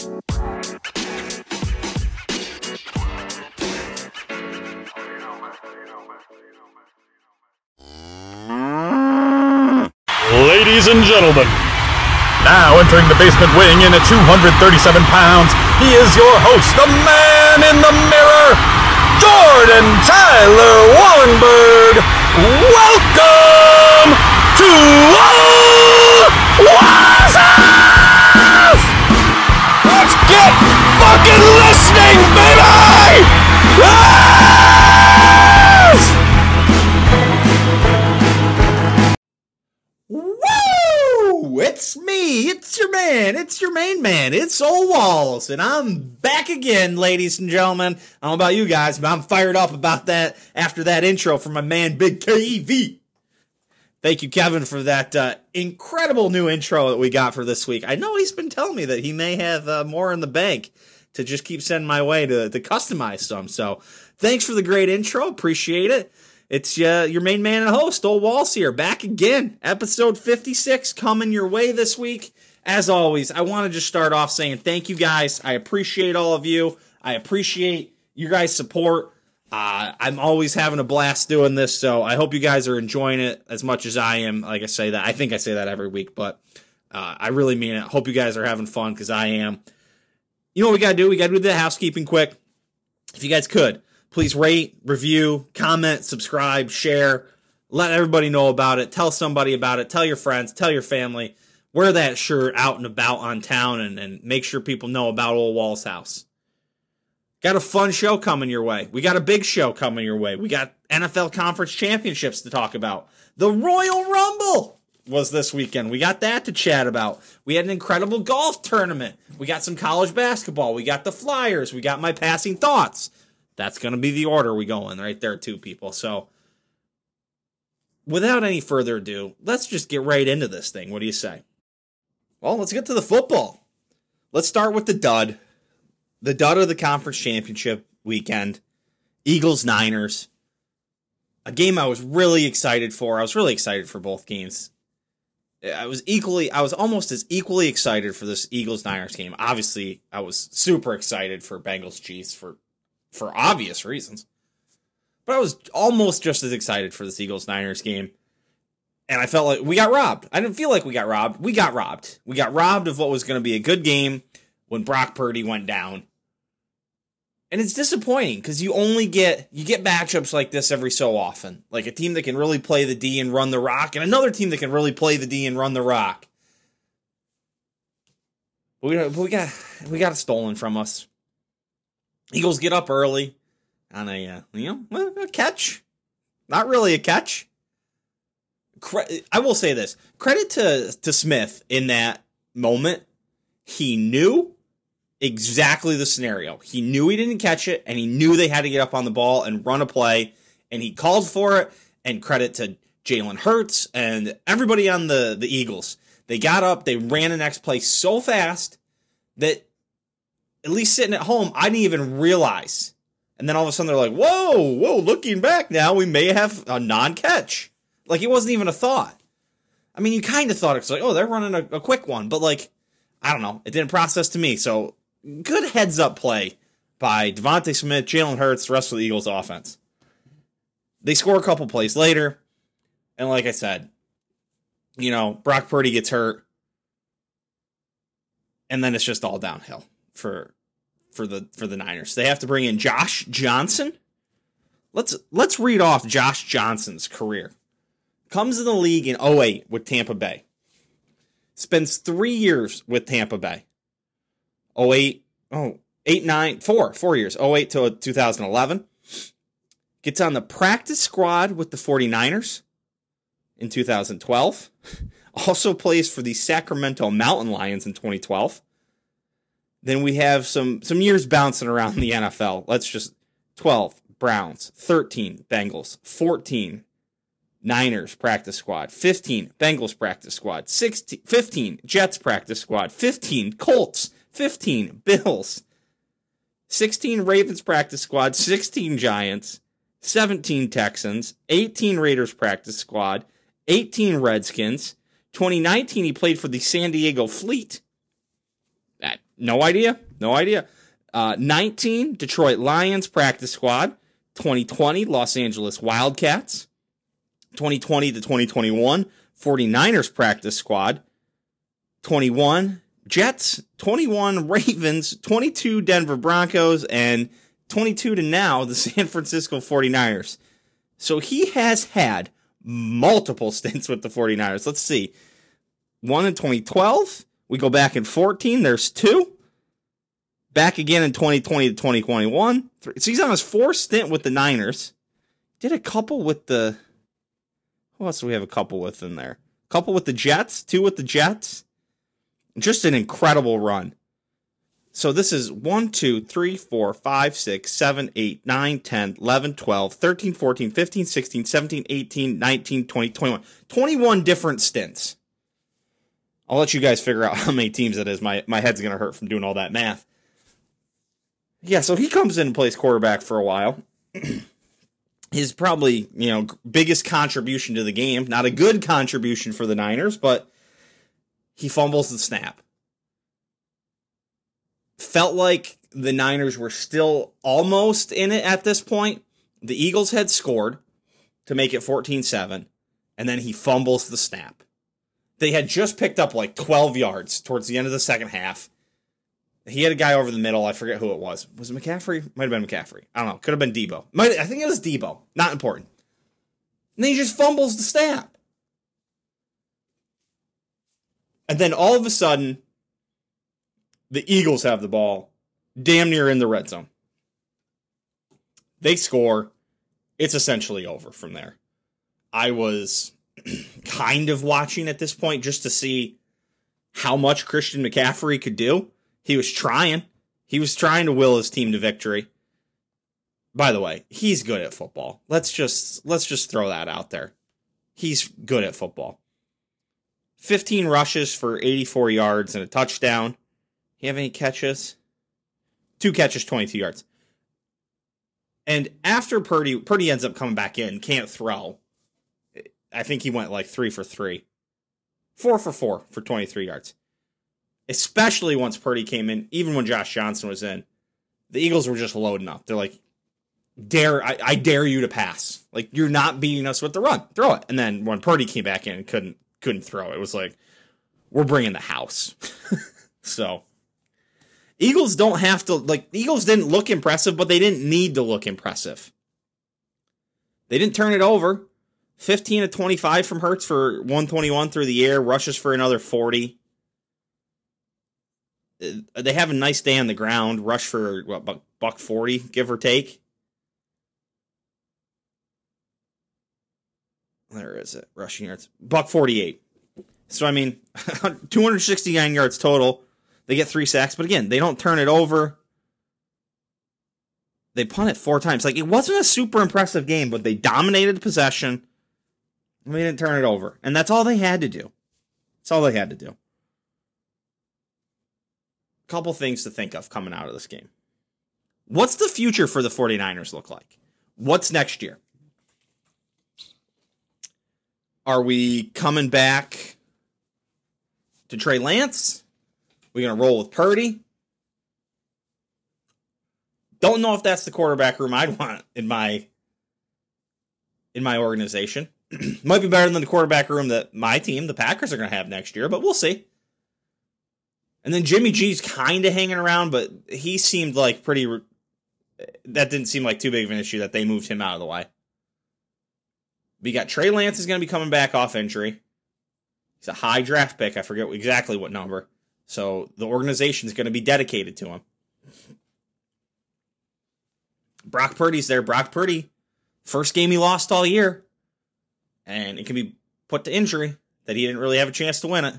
Ladies and gentlemen, now entering the basement wing in at 237 pounds, he is your host, the man in the mirror, Jordan Tyler Wollenberg. Welcome to Wazas! Fucking listening, baby! Yes! Woo! It's me. It's your man. It's your main man. It's Ole Walls, and I'm back again, ladies and gentlemen. I don't know about you guys, but I'm fired up about that after that intro from my man Big KEV. Thank you, Kevin, for that uh, incredible new intro that we got for this week. I know he's been telling me that he may have uh, more in the bank to just keep sending my way to, to customize some. So thanks for the great intro. Appreciate it. It's uh, your main man and host, Ole Walls here, back again. Episode 56 coming your way this week. As always, I want to just start off saying thank you guys. I appreciate all of you. I appreciate your guys' support. Uh, I'm always having a blast doing this, so I hope you guys are enjoying it as much as I am. Like I say that, I think I say that every week, but uh, I really mean it. Hope you guys are having fun because I am. You know what we got to do? We got to do the housekeeping quick. If you guys could, please rate, review, comment, subscribe, share. Let everybody know about it. Tell somebody about it. Tell your friends. Tell your family. Wear that shirt out and about on town and, and make sure people know about Ole Walls House. Got a fun show coming your way. We got a big show coming your way. We got NFL conference championships to talk about. The Royal Rumble was this weekend. We got that to chat about. We had an incredible golf tournament. We got some college basketball. We got the Flyers. We got my passing thoughts. That's going to be the order we go in right there, too, people. So, without any further ado, let's just get right into this thing. What do you say? Well, let's get to the football. Let's start with the dud. The dud of the conference championship weekend. Eagles Niners. A game I was really excited for. I was really excited for both games. I was equally I was almost as equally excited for this Eagles Niners game. Obviously, I was super excited for Bengals Chiefs for for obvious reasons. But I was almost just as excited for this Eagles Niners game. And I felt like we got robbed. I didn't feel like we got robbed. We got robbed. We got robbed of what was going to be a good game when Brock Purdy went down. And it's disappointing because you only get you get matchups like this every so often. Like a team that can really play the D and run the rock, and another team that can really play the D and run the rock. But we, we got we got it stolen from us. Eagles get up early on a uh, you know a catch, not really a catch. Cre- I will say this: credit to to Smith in that moment. He knew exactly the scenario. He knew he didn't catch it, and he knew they had to get up on the ball and run a play, and he called for it. And credit to Jalen Hurts and everybody on the the Eagles. They got up, they ran the next play so fast that at least sitting at home, I didn't even realize. And then all of a sudden they're like, whoa, whoa, looking back now, we may have a non catch. Like it wasn't even a thought. I mean, you kind of thought it's like, oh, they're running a, a, quick one, but like, I don't know. It didn't process to me. So good heads up play by DeVonta Smith, Jalen Hurts, the rest of the Eagles offense. They score a couple plays later. And like I said, you know, Brock Purdy gets hurt. And then it's just all downhill for for the for the Niners. They have to bring in Josh Johnson. Let's let's read off Josh Johnson's career. Comes in the league in 08 with Tampa Bay. Spends 3 years with Tampa Bay. 08 oh 8 9 4 4 years. 08 to 2011. Gets on the practice squad with the 49ers in 2012. Also plays for the Sacramento Mountain Lions in 2012. Then we have some some years bouncing around the NFL. Let's just 12 Browns, 13 Bengals, 14 Niners practice squad, 15 Bengals practice squad, 16 15 Jets practice squad, 15 Colts, 15 Bills, 16 Ravens practice squad, 16 Giants, 17 Texans, 18 Raiders practice squad, 18 Redskins. 2019 he played for the San Diego Fleet No idea. No idea. Uh, 19, Detroit Lions practice squad. 2020, Los Angeles Wildcats. 2020 to 2021, 49ers practice squad. 21, Jets. 21, Ravens. 22, Denver Broncos. And 22 to now, the San Francisco 49ers. So he has had multiple stints with the 49ers. Let's see. One in 2012. We go back in 14. There's two. Back again in 2020 to 2021. So he's on his fourth stint with the Niners. Did a couple with the. Who else do we have a couple with in there? A couple with the Jets, two with the Jets. Just an incredible run. So this is 1, 2, 3, 4, 5, 6, 7, 8, 9, 10, 11, 12, 13, 14, 15, 16, 17, 18, 19, 20, 21. 21 different stints. I'll let you guys figure out how many teams that is. My, my head's going to hurt from doing all that math. Yeah, so he comes in and plays quarterback for a while. His probably, you know, biggest contribution to the game, not a good contribution for the Niners, but he fumbles the snap. Felt like the Niners were still almost in it at this point. The Eagles had scored to make it 14 7, and then he fumbles the snap. They had just picked up like 12 yards towards the end of the second half he had a guy over the middle. I forget who it was. Was it McCaffrey? Might have been McCaffrey. I don't know. Could have been Deebo. Might I think it was Deebo. Not important. And then he just fumbles the snap. And then all of a sudden, the Eagles have the ball damn near in the red zone. They score. It's essentially over from there. I was kind of watching at this point just to see how much Christian McCaffrey could do. He was trying. He was trying to will his team to victory. By the way, he's good at football. Let's just let's just throw that out there. He's good at football. 15 rushes for 84 yards and a touchdown. You have any catches? Two catches, 22 yards. And after Purdy, Purdy ends up coming back in, can't throw. I think he went like three for three. Four for four for 23 yards especially once Purdy came in, even when Josh Johnson was in, the Eagles were just loading up. They're like, dare I, I dare you to pass. Like you're not beating us with the run. Throw it. And then when Purdy came back in and couldn't couldn't throw, it was like, we're bringing the house. so Eagles don't have to like Eagles didn't look impressive, but they didn't need to look impressive. They didn't turn it over. 15 to 25 from Hurts for 121 through the air, rushes for another 40. Uh, they have a nice day on the ground. Rush for what buck, buck forty, give or take. Where is it? Rushing yards, buck forty eight. So I mean, two hundred sixty nine yards total. They get three sacks, but again, they don't turn it over. They punt it four times. Like it wasn't a super impressive game, but they dominated possession. And they didn't turn it over, and that's all they had to do. That's all they had to do couple things to think of coming out of this game. What's the future for the 49ers look like? What's next year? Are we coming back to Trey Lance? We gonna roll with Purdy? Don't know if that's the quarterback room I'd want in my in my organization. Might be better than the quarterback room that my team, the Packers, are gonna have next year, but we'll see. And then Jimmy G's kind of hanging around, but he seemed like pretty. Re- that didn't seem like too big of an issue that they moved him out of the way. We got Trey Lance is going to be coming back off injury. He's a high draft pick. I forget exactly what number. So the organization is going to be dedicated to him. Brock Purdy's there. Brock Purdy, first game he lost all year. And it can be put to injury that he didn't really have a chance to win it.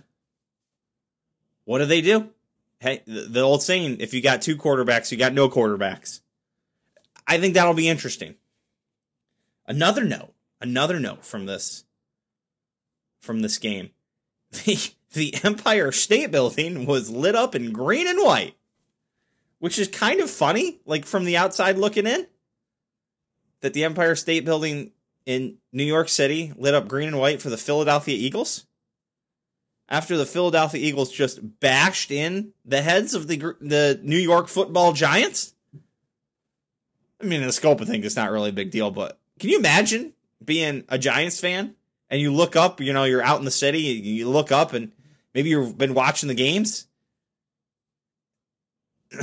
What do they do? Hey, the old saying, if you got two quarterbacks, you got no quarterbacks. I think that'll be interesting. Another note, another note from this from this game. The the Empire State Building was lit up in green and white, which is kind of funny, like from the outside looking in. That the Empire State Building in New York City lit up green and white for the Philadelphia Eagles. after the Philadelphia Eagles just bashed in the heads of the the New York Football Giants. I mean, in the scope of things, it's not really a big deal, but can you imagine being a Giants fan and you look up, you know, you're out in the city, you look up and maybe you've been watching the games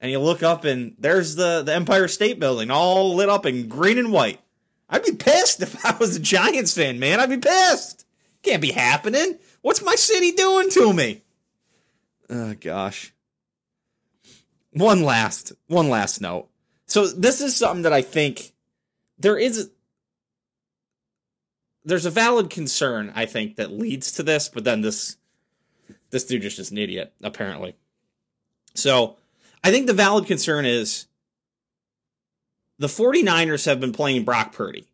and you look up and there's the, the Empire State Building all lit up in green and white. I'd be pissed if I was a Giants fan, man. I'd be pissed. Can't be happening. What's my city doing to me? Oh gosh. One last, one last note. So this is something that I think there is there's a valid concern I think that leads to this, but then this this dude is just an idiot apparently. So, I think the valid concern is the 49ers have been playing Brock Purdy.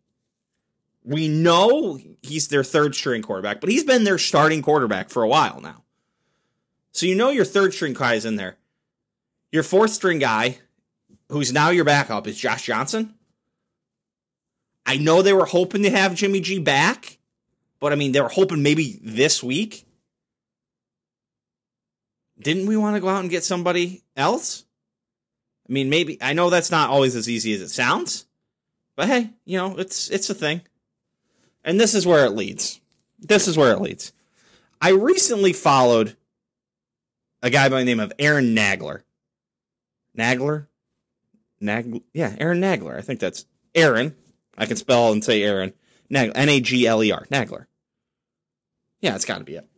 We know he's their third string quarterback, but he's been their starting quarterback for a while now. So you know your third string guy is in there. Your fourth string guy, who's now your backup, is Josh Johnson. I know they were hoping to have Jimmy G back, but I mean, they were hoping maybe this week. Didn't we want to go out and get somebody else? I mean, maybe I know that's not always as easy as it sounds, but hey, you know, it's it's a thing. And this is where it leads. This is where it leads. I recently followed a guy by the name of Aaron Nagler. Nagler? Nag yeah, Aaron Nagler. I think that's Aaron. I can spell and say Aaron. Nagler. N A G L E R. Nagler. Yeah, it's got to be it.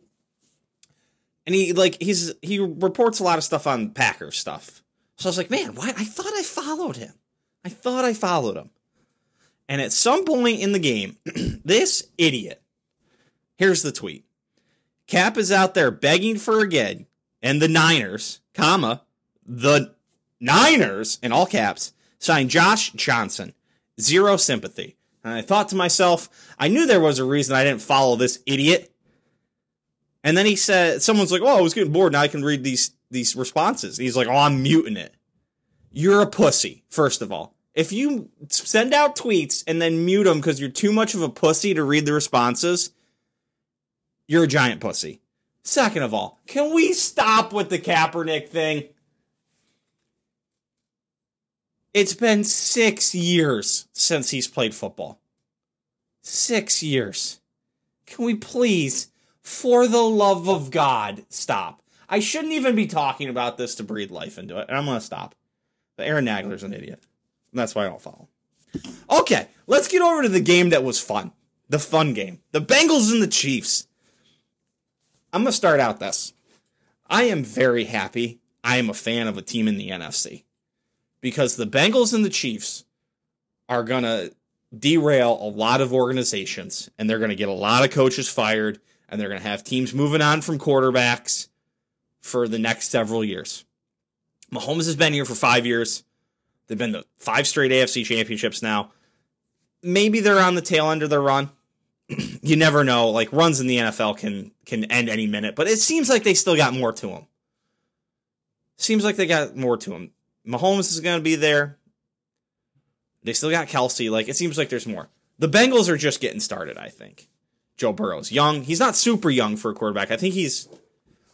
And he like he's he reports a lot of stuff on Packers stuff. So I was like, man, why? I thought I followed him. I thought I followed him. And at some point in the game, this idiot. Here's the tweet. Cap is out there begging for a gig, and the Niners, comma, the Niners, in all caps, signed Josh Johnson. Zero sympathy. And I thought to myself, I knew there was a reason I didn't follow this idiot. And then he said, someone's like, "Oh, I was getting bored. Now I can read these these responses." And he's like, "Oh, I'm muting it." You're a pussy. First of all, if you send out tweets and then mute them because you're too much of a pussy to read the responses, you're a giant pussy. Second of all, can we stop with the Kaepernick thing? It's been six years since he's played football. Six years. Can we please, for the love of God, stop? I shouldn't even be talking about this to breathe life into it, and I'm going to stop. But Aaron Nagler's an idiot. That's why I don't follow. Okay, let's get over to the game that was fun. The fun game. The Bengals and the Chiefs. I'm going to start out this. I am very happy I am a fan of a team in the NFC because the Bengals and the Chiefs are going to derail a lot of organizations and they're going to get a lot of coaches fired and they're going to have teams moving on from quarterbacks for the next several years. Mahomes has been here for five years. They've been the five straight AFC championships now. Maybe they're on the tail end of their run. you never know. Like runs in the NFL can can end any minute, but it seems like they still got more to them. Seems like they got more to them. Mahomes is going to be there. They still got Kelce. Like it seems like there's more. The Bengals are just getting started. I think Joe Burrow's young. He's not super young for a quarterback. I think he's.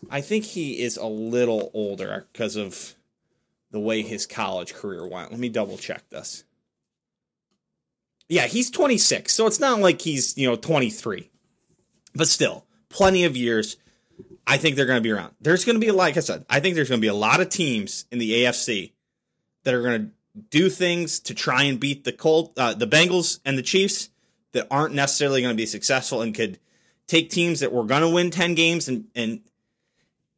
I think he is a little older because of the way his college career went. Let me double check this. Yeah, he's 26, so it's not like he's, you know, 23. But still, plenty of years. I think they're going to be around. There's going to be, like I said, I think there's going to be a lot of teams in the AFC that are going to do things to try and beat the Colt, uh, the Bengals and the Chiefs that aren't necessarily going to be successful and could take teams that were going to win 10 games and, and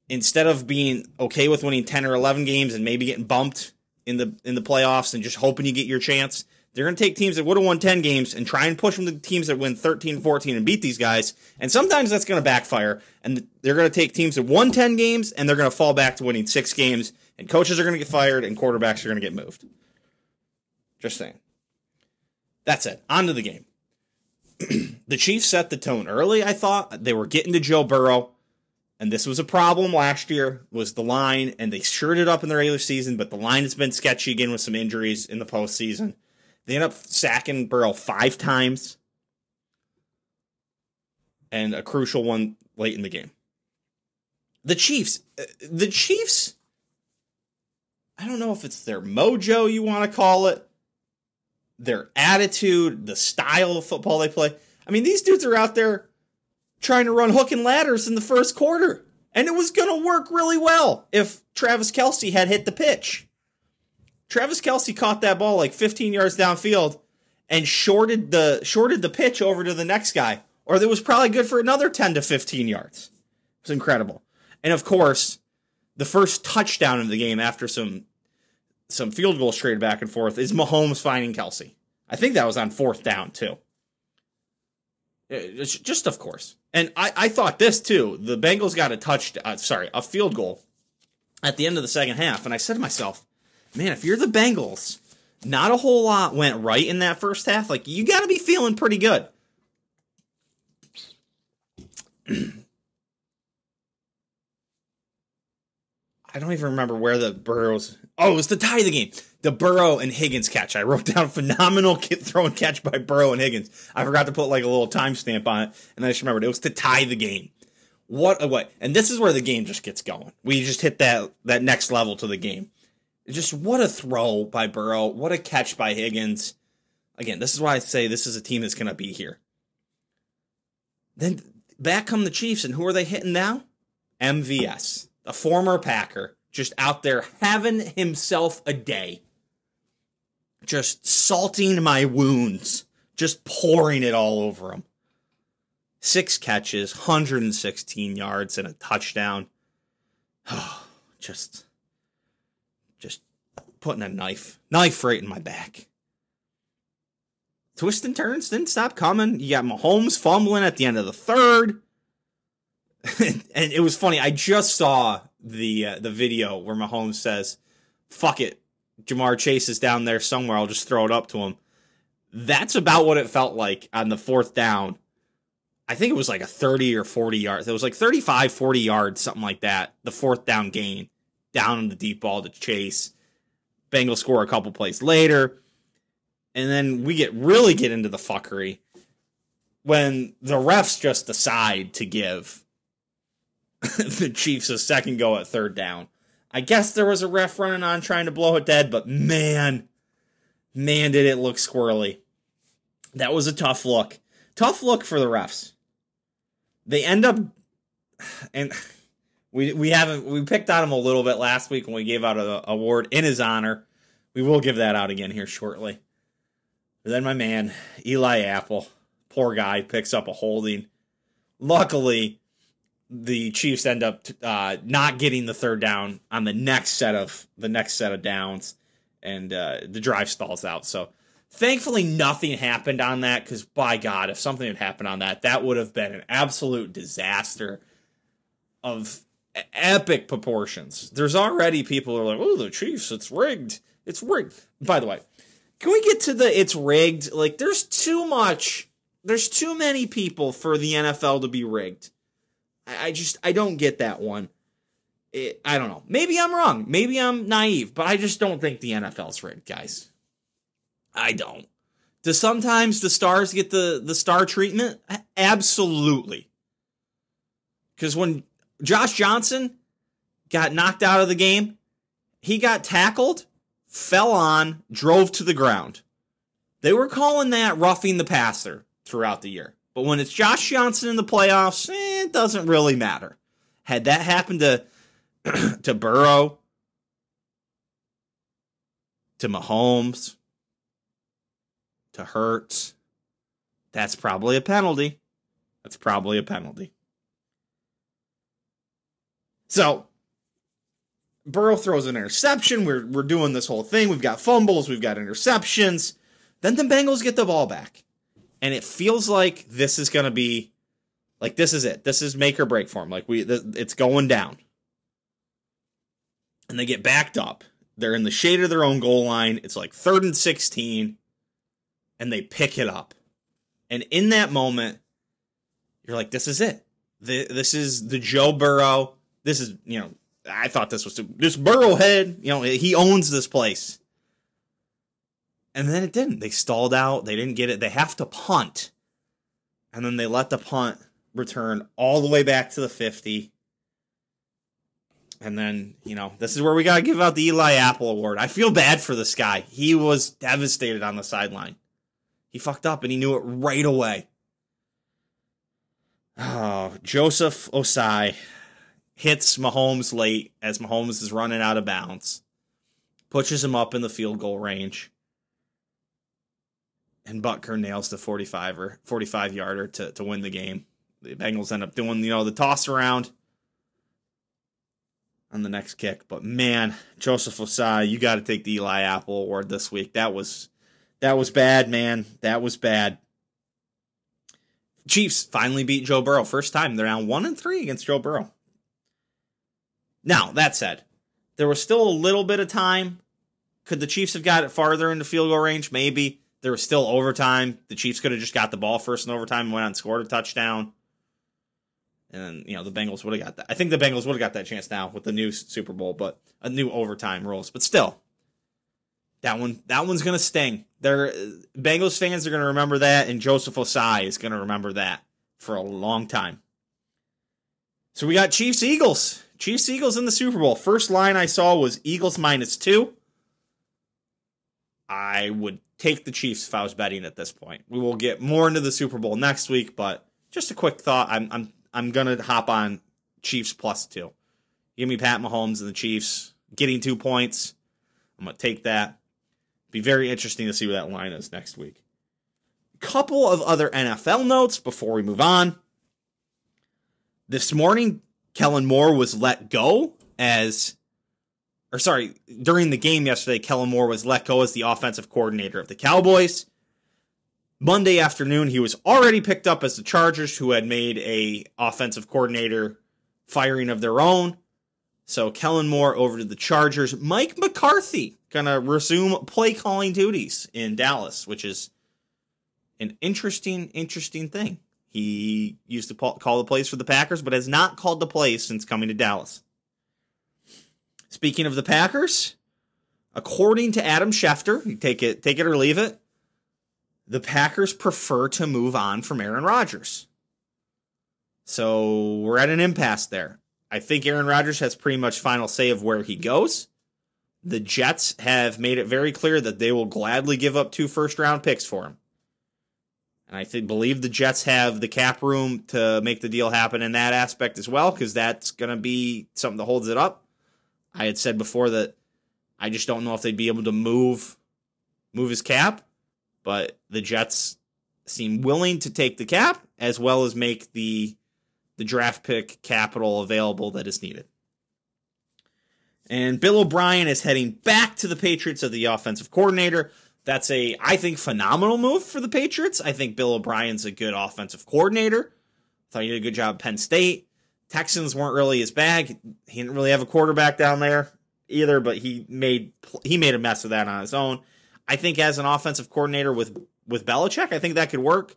instead of being okay with winning 10 or 11 games and maybe getting bumped in the in the playoffs and just hoping you get your chance, they're going to take teams that would have won 10 games and try and push them to teams that win 13, 14 and beat these guys. And sometimes that's going to backfire. And they're going to take teams that won 10 games and they're going to fall back to winning six games. And coaches are going to get fired and quarterbacks are going to get moved. Just saying. That's it. On to the game. the Chiefs set the tone early, I thought. They were getting to Joe Burrow and this was a problem last year was the line and they shored it up in the regular season but the line has been sketchy again with some injuries in the postseason they end up sacking burrow five times and a crucial one late in the game. The Chiefs, uh, the Chiefs, I don't know if it's their mojo you want to call it, their attitude, the style of football they play. I mean, these dudes are out there trying to run hook and ladders in the first quarter. And it was going to work really well if Travis Kelce had hit the pitch. Travis Kelce caught that ball like 15 yards downfield and shorted the shorted the pitch over to the next guy, or it was probably good for another 10 to 15 yards. It was incredible. And of course, the first touchdown of the game after some some field goals traded back and forth is Mahomes finding Kelce. I think that was on fourth down too. It's just of course. And I, I thought this too. The Bengals got a touch, uh, sorry, a field goal at the end of the second half, and I said to myself, man, if you're the Bengals, not a whole lot went right in that first half. Like you got to be feeling pretty good. I don't even remember where the Burrows. Oh, it was to tie of the game. The Burrow and Higgins catch. I wrote down phenomenal throw and catch by Burrow and Higgins. I forgot to put like a little timestamp on it, and I just remembered it was to tie the game. What a way! And this is where the game just gets going. We just hit that that next level to the game. Just what a throw by Burrow. What a catch by Higgins. Again, this is why I say this is a team that's going to be here. Then back come the Chiefs, and who are they hitting now? MVS, a former Packer, just out there having himself a day. Just salting my wounds, just pouring it all over him. Six catches, 116 yards, and a touchdown. just just putting a knife, knife right in my back. Twists and turns didn't stop coming. You got Mahomes fumbling at the end of the third. and it was funny. I just saw the uh, the video where Mahomes says, "Fuck it, Ja'Marr Chase is down there somewhere. I'll just throw it up to him." That's about what it felt like on the fourth down. I think it was like a 30 or 40 yards. It was like 35, 40 yards, something like that. The fourth down gain down in the deep ball to chase. Bengals score a couple plays later. And then we get really get into the fuckery when the refs just decide to give the Chiefs a second go at third down. I guess there was a ref running on trying to blow it dead, but man, man, did it look squirrely. That was a tough look. Tough look for the refs. They end up, and we we haven't we picked on him a little bit last week when we gave out an award in his honor. We will give that out again here shortly. But then my man Eli Apple, poor guy, picks up a holding. Luckily, the Chiefs end up uh, not getting the third down on the next set of the next set of downs, and uh, the drive stalls out. So thankfully, nothing happened on that. Because by God, if something had happened on that, that would have been an absolute disaster of epic proportions. There's already people are like, "Oh, the Chiefs, it's rigged. It's rigged." By the way, can we get to the it's rigged? Like there's too much there's too many people for the NFL to be rigged. I, I just I don't get that one. It, I don't know. Maybe I'm wrong. Maybe I'm naive, but I just don't think the NFL's rigged, guys. I don't. Do sometimes the stars get the the star treatment? Absolutely. Because when Josh Johnson got knocked out of the game. He got tackled, fell on, drove to the ground. They were calling that roughing the passer throughout the year. But when it's Josh Johnson in the playoffs, eh, it doesn't really matter. Had that happened to to Burrow, to Mahomes, to Hurts, that's probably a penalty. That's probably a penalty. So Burrow throws an interception. We're we're doing this whole thing. We've got fumbles, we've got interceptions. Then the Bengals get the ball back. And it feels like this is going to be like this is it. This is make or break for him. Like we it's going down. And they get backed up. They're in the shade of their own goal line. It's like 3rd and 16 and they pick it up. And in that moment, you're like this is it. The, This is the Joe Burrow this is, you know, I thought this was this Burrowhead. you know, he owns this place. And then it didn't. They stalled out. They didn't get it. They have to punt. And then they let the punt return all the way back to the 50. And then, you know, this is where we got to give out the Eli Apple Award. I feel bad for this guy. He was devastated on the sideline. He fucked up and he knew it right away. Oh, Joseph Ossai hits Mahomes late as Mahomes is running out of bounds, pushes him up in the field goal range, and Butker nails the 45 or 45 yarder to, to win the game. The Bengals end up doing, you know, the toss around on the next kick. But man, Joseph Ossai, you got to take the Eli Apple Award this week. That was that was bad, man. That was bad. Chiefs finally beat Joe Burrow. First time they're now one and three against Joe Burrow. Now, that said, there was still a little bit of time. Could the Chiefs have got it farther into field goal range? Maybe. There was still overtime. The Chiefs could have just got the ball first in overtime and went out and scored a touchdown. And then, you know, the Bengals would have got that. I think the Bengals would have got that chance now with the new Super Bowl, but a new overtime rules. But still, that one that one's gonna sting. They're Bengals fans are gonna remember that, and Joseph Ossai is gonna remember that for a long time. So we got Chiefs Eagles. Chiefs Eagles in the Super Bowl. First line I saw was Eagles minus two. I would take the Chiefs if I was betting at this point. We will get more into the Super Bowl next week, but just a quick thought. I'm I'm I'm gonna hop on Chiefs plus two. Give me Pat Mahomes and the Chiefs getting two points. I'm gonna take that. Be very interesting to see what that line is next week. Couple of other NFL notes before we move on. This morning, Kellen Moore was let go as, or sorry, during the game yesterday, Kellen Moore was let go as the offensive coordinator of the Cowboys. Monday afternoon, he was already picked up as the Chargers, who had made a offensive coordinator firing of their own. So Kellen Moore over to the Chargers. Mike McCarthy gonna resume play calling duties in Dallas, which is an interesting, interesting thing. He used to call the plays for the Packers, but has not called the plays since coming to Dallas. Speaking of the Packers, according to Adam Schefter, take it, take it or leave it, the Packers prefer to move on from Aaron Rodgers. So we're at an impasse there. I think Aaron Rodgers has pretty much final say of where he goes. The Jets have made it very clear that they will gladly give up two first round picks for him. And I believe the Jets have the cap room to make the deal happen in that aspect as well, because that's going to be something that holds it up. I had said before that I just don't know if they'd be able to move move his cap, but the Jets seem willing to take the cap as well as make the the draft pick capital available that is needed. And Bill O'Brien is heading back to the Patriots as the offensive coordinator. That's a, I think, phenomenal move for the Patriots. I think Bill O'Brien's a good offensive coordinator. Thought he did a good job at Penn State. Texans weren't really his bag. He didn't really have a quarterback down there either, but he made he made a mess of that on his own. I think as an offensive coordinator with with Belichick, I think that could work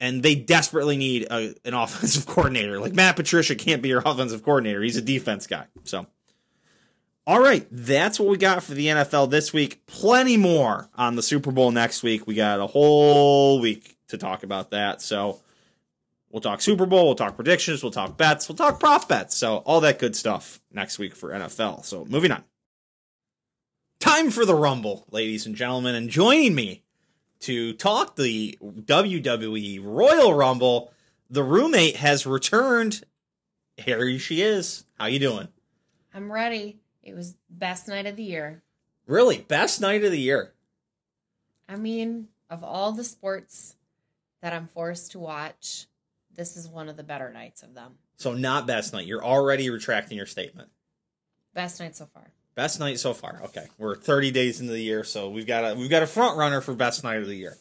and they desperately need a, an offensive coordinator. Like Matt Patricia can't be your offensive coordinator; he's a defense guy. So, all right, that's what we got for the NFL this week. Plenty more on the Super Bowl next week. We got a whole week to talk about that. So, we'll talk Super Bowl, we'll talk predictions, we'll talk bets, we'll talk prop bets. So, all that good stuff next week for NFL. So, moving on. Time for the Rumble, ladies and gentlemen, and joining me to talk the WWE Royal Rumble. The roommate has returned. Here she is. How you doing? I'm ready. It was best night of the year. Really, best night of the year. I mean, of all the sports that I'm forced to watch, this is one of the better nights of them. So not best night. You're already retracting your statement. Best night so far. Best night so far. Okay, we're 30 days into the year, so we've got a we've got a front runner for best night of the year.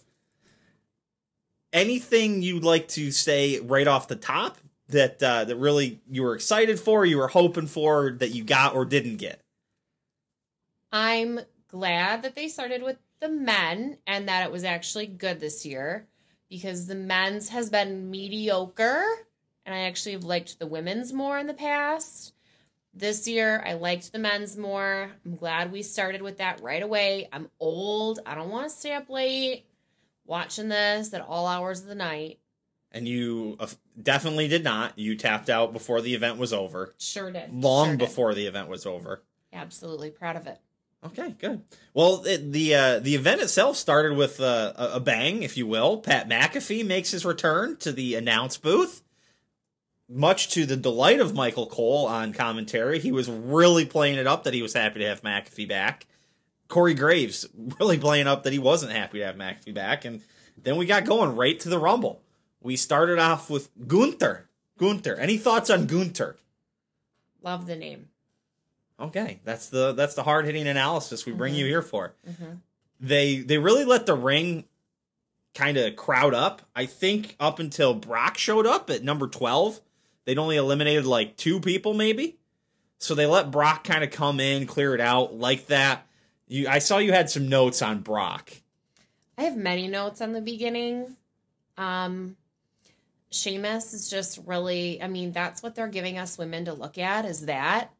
Anything you'd like to say right off the top that uh, that really you were excited for, you were hoping for, that you got or didn't get? I'm glad that they started with the men and that it was actually good this year because the men's has been mediocre and I actually have liked the women's more in the past. This year, I liked the men's more. I'm glad we started with that right away. I'm old. I don't want to stay up late watching this at all hours of the night. and you uh, definitely did not. You tapped out before the event was over, Sure did. long Sure did. before the event was over. Absolutely proud of it. Okay, good. Well, it, the uh, the event itself started with uh, a, a bang, if you will. Pat McAfee makes his return to the announce booth, much to the delight of Michael Cole on commentary. He was really playing it up that he was happy to have McAfee back. Corey Graves really playing up that he wasn't happy to have McAfee back, and then we got going right to the Rumble. We started off with Gunther. Gunther. Any thoughts on Gunther? Love the name. Okay, that's the that's the hard hitting analysis we bring Mhm. you here for. Mhm. They they really let the ring kind of crowd up. I think up until Brock showed up at number twelve, they'd only eliminated like two people maybe. So they let Brock kind of come in, clear it out like that. You, I saw you had some notes on Brock. I have many notes on the beginning. Um, Sheamus is just really, I mean, that's what they're giving us women to look at is that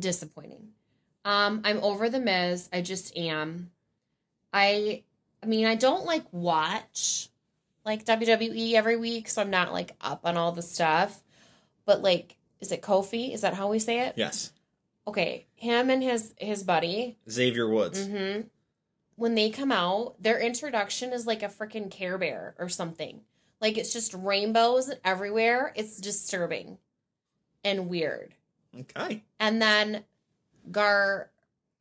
disappointing. Um, I'm over the Miz. I just am. I, I mean, I don't like watch like WWE every week, so I'm not like up on all the stuff. But like, is it Kofi? Is that how we say it? Yes, Okay, him and his his buddy. Xavier Woods. Mm-hmm. When they come out, their introduction is like a freaking Care Bear or something. Like it's just rainbows everywhere. It's disturbing and weird. Okay, And then Gar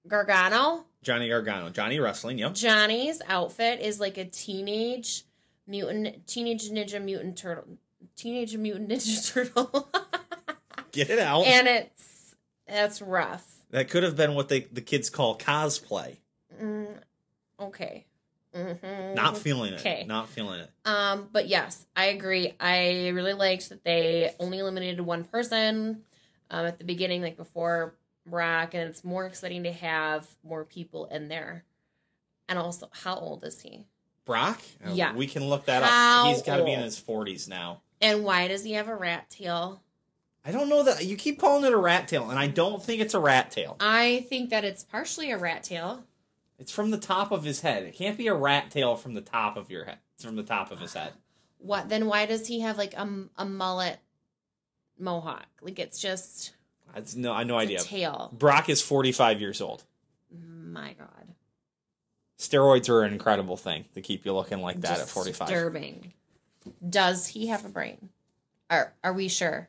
Gargano, Johnny Gargano, Johnny Wrestling. Yep. Johnny's outfit is like a teenage mutant, teenage ninja mutant turtle, teenage mutant ninja turtle, Get it out. and it's that's rough. that could have been what they the kids call cosplay. Mm, okay. hmm Not feeling it. Okay. Not feeling it. Um, but yes, I agree. I really liked that they only eliminated one person um, at the beginning, like before Brock, and it's more exciting to have more people in there. And also, how old is he? Brock? Uh, Yeah. We can look that How up. He's got to be in his 40s now. And why does he have a rat tail? I don't know that. You keep calling it a rat tail, and I don't think it's a rat tail. I think that it's partially a rat tail. It's from the top of his head. It can't be a rat tail from the top of your head. It's from the top of his head. What then? Why does he have like a, a mullet mohawk? Like it's just It's no, I no it's idea. a tail. Brock is 45 years old. My God, Steroids are an incredible thing to keep you looking like that at 45. Disturbing. Does he have a brain? Are Are we sure?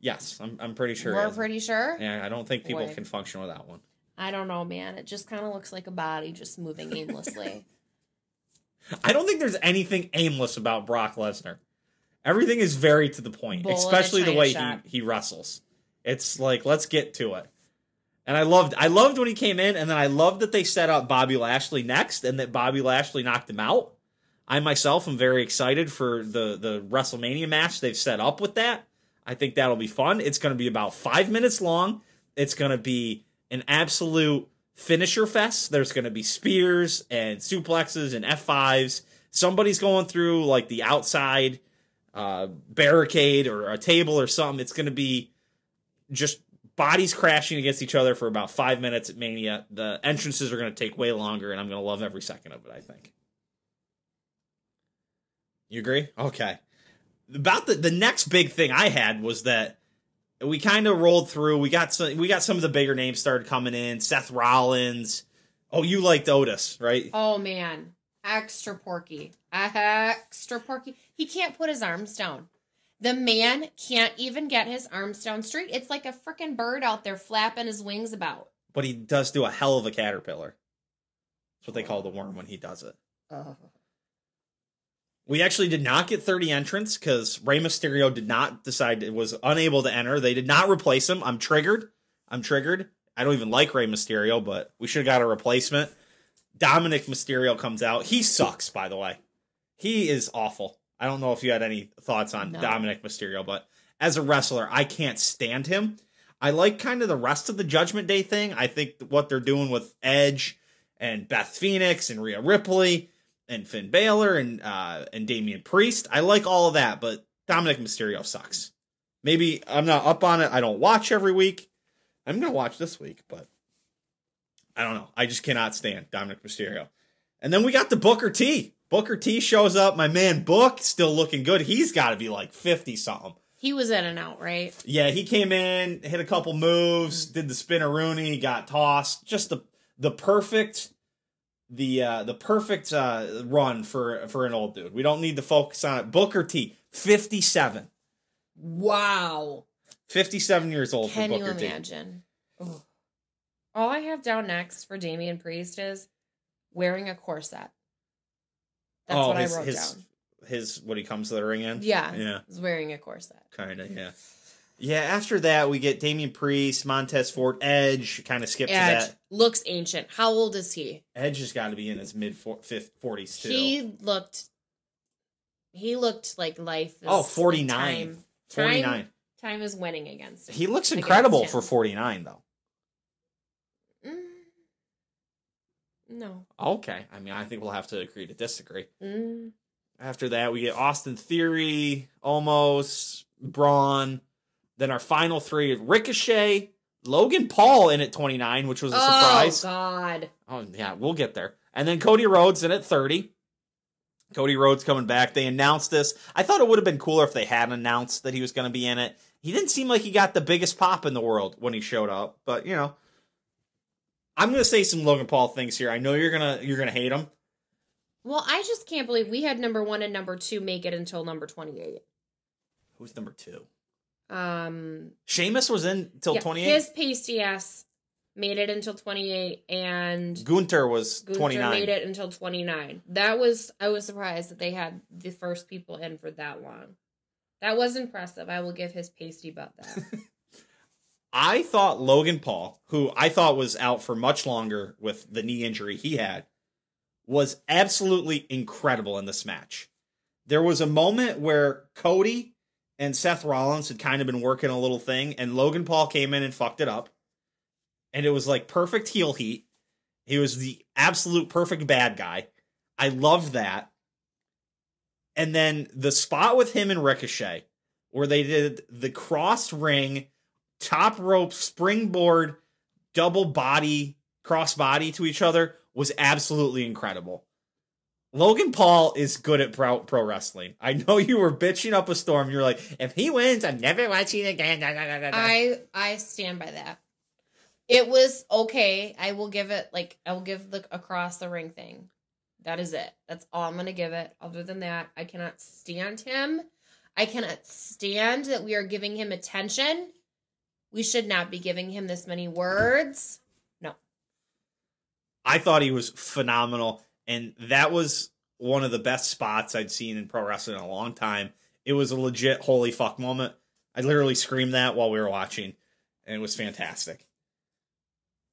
Yes, I'm, I'm pretty sure. We're pretty sure. Yeah, I don't think people Boy. can function without one. I don't know, man. It just kind of looks like a body just moving aimlessly. I don't think there's anything aimless about Brock Lesnar. Everything is very to the point, a especially the way shop. he, he wrestles. It's like let's get to it. And I loved I loved when he came in, and then I loved that they set up Bobby Lashley next, and that Bobby Lashley knocked him out. I myself am very excited for the the WrestleMania match they've set up with that. I think that'll be fun. It's going to be about five minutes long. It's going to be an absolute finisher fest. There's going to be spears and suplexes and F5s. Somebody's going through like the outside uh, barricade or a table or something. It's going to be just bodies crashing against each other for about five minutes at Mania. The entrances are going to take way longer, and I'm going to love every second of it, I think. You agree? Okay. About the, the next big thing I had was that we kind of rolled through. We got some we got some of the bigger names started coming in. Seth Rollins. Oh, you liked Otis, right? oh man, extra porky, extra porky. He can't put his arms down. The man can't even get his arms down straight. It's like a freaking bird out there flapping his wings about. But he does do a hell of a caterpillar. That's what they call the worm when he does it. Oh. We actually did not get 30 entrants because Rey Mysterio did not decide it was unable to enter. They did not replace him. I'm triggered. I'm triggered. I don't even like Rey Mysterio, but we should have got a replacement. Dominik Mysterio comes out. He sucks, by the way. He is awful. I don't know if you had any thoughts on No. Dominik Mysterio, but as a wrestler, I can't stand him. I like kind of the rest of the Judgment Day thing. I think what they're doing with Edge and Beth Phoenix and Rhea Ripley and Finn Balor and uh, and Damian Priest. I like all of that, but Dominik Mysterio sucks. Maybe I'm not up on it. I don't watch every week. I'm gonna watch this week, but I don't know. I just cannot stand Dominik Mysterio. And then we got the Booker T. Booker T shows up. My man Book still looking good. He's got to be like 50 something. He was in and out, right? Yeah, he came in, hit a couple moves, did the Spinaroonie, got tossed. Just the the perfect the uh the perfect uh run for for an old dude. We don't need to focus on it. Booker T, 57. Wow. 57 years old Can for you Booker T. All I have down next for Damian Priest is wearing a corset. That's oh, what his, I wrote his, down. His what he comes to the ring in? Yeah. Yeah. He's wearing a corset. Kind of, yeah. Yeah, after that we get Damian Priest, Montez Ford, Edge, kind of skip to Edge that. looks ancient. How old is he? Edge has got to be in his mid 40s too. He looked he looked like life is Oh, 49. Time, 49. time, time is winning against him. He looks incredible for 49 though. No. Okay. I mean, I think we'll have to agree to disagree. Mm. After that, we get Austin Theory, almost Braun. Then our final three: Ricochet, Logan Paul in at 29, which was a surprise. Oh God. Oh yeah, we'll get there. And then Cody Rhodes in at 30. Cody Rhodes coming back. They announced this. I thought it would have been cooler if they hadn't announced that he was going to be in it. He didn't seem like he got the biggest pop in the world when he showed up, but you know, I'm going to say some Logan Paul things here. I know you're gonna you're gonna hate him. Well, I just can't believe we had number one and number two make it until number twenty-eight. Who's number two? Um, Sheamus was in till yeah, 28. His pasty ass made it until twenty-eight, and Gunther was Gunther 29. made it until twenty-nine. That was I was surprised that they had the first people in for that long. That was impressive. I will give his pasty butt that. I thought Logan Paul, who I thought was out for much longer with the knee injury he had, was absolutely incredible in this match. There was a moment where Cody and Seth Rollins had kind of been working a little thing, and Logan Paul came in and fucked it up. And it was like perfect heel heat. He was the absolute perfect bad guy. I loved that. And then the spot with him and Ricochet, where they did the cross ring, top rope, springboard, double body, cross body to each other, was absolutely incredible. Logan Paul is good at pro, pro wrestling. I know you were bitching up a storm. You're like, if he wins, I'm never watching again. Da, da, da. I I stand by that. It was okay. I will give it like I will give the across the ring thing. That is it. That's all I'm gonna give it. Other than that, I cannot stand him. I cannot stand that we are giving him attention. We should not be giving him this many words. No. I thought he was phenomenal, and that was one of the best spots I'd seen in pro wrestling in a long time. It was a legit holy fuck moment. I literally screamed that while we were watching, and it was fantastic.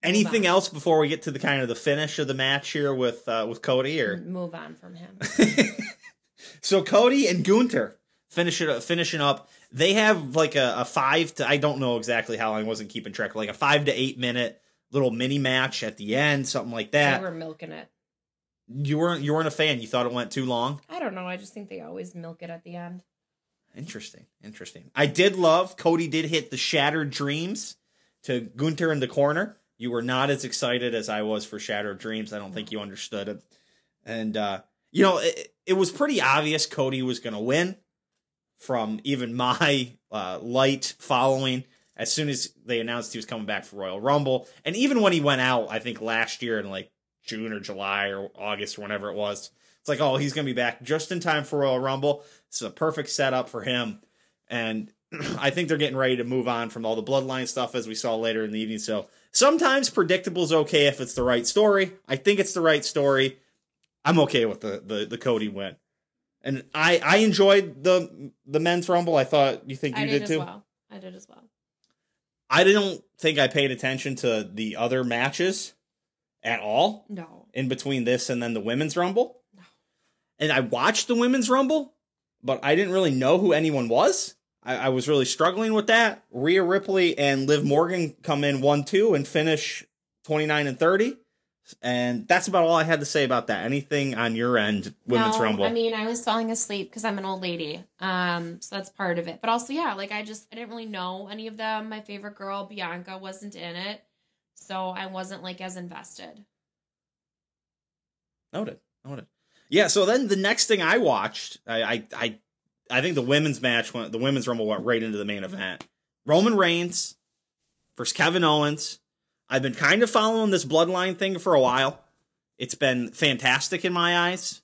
Anything else before we get to the kind of the finish of the match here with uh, with Cody or Move on from him. so Cody and Gunther finish it finishing up. They have like a, a five to I don't know exactly how long I wasn't keeping track, like a five to eight minute little mini match at the end, something like that. They were milking it. You weren't you weren't a fan. You thought it went too long. I don't know. I just think they always milk it at the end. Interesting, interesting. I did love Cody did hit the Shattered Dreams to Gunther in the corner. You were not as excited as I was for Shattered Dreams. I don't think you understood it. And uh, you know, it, it was pretty obvious Cody was going to win from even my uh, light following. As soon as they announced he was coming back for Royal Rumble, and even when he went out, I think last year in like June or July or August or whenever it was, it's like, oh, he's going to be back just in time for Royal Rumble. It's a perfect setup for him. And I think they're getting ready to move on from all the bloodline stuff as we saw later in the evening. So sometimes predictable is okay if it's the right story. I think it's the right story. I'm okay with the the, the Cody win. And I I enjoyed the the men's rumble. I thought you think you I did, did, too. well. I did as well. I didn't think I paid attention to the other matches at all No. in between this and then the women's rumble. No. And I watched the women's rumble, but I didn't really know who anyone was. I, I was really struggling with that. Rhea Ripley and Liv Morgan come in one two and finish twenty nine and thirty. And that's about all I had to say about that. Anything on your end, women's no, rumble? I mean, I was falling asleep because I'm an old lady. Um, so that's part of it. But also, yeah, like I just I didn't really know any of them. My favorite girl, Bianca, wasn't in it, so I wasn't like as invested. Noted. Noted. Yeah. So then the next thing I watched, I I I, I think the women's match went, the women's rumble went right into the main event. Roman Reigns versus Kevin Owens. I've been kind of following this bloodline thing for a while. It's been fantastic in my eyes.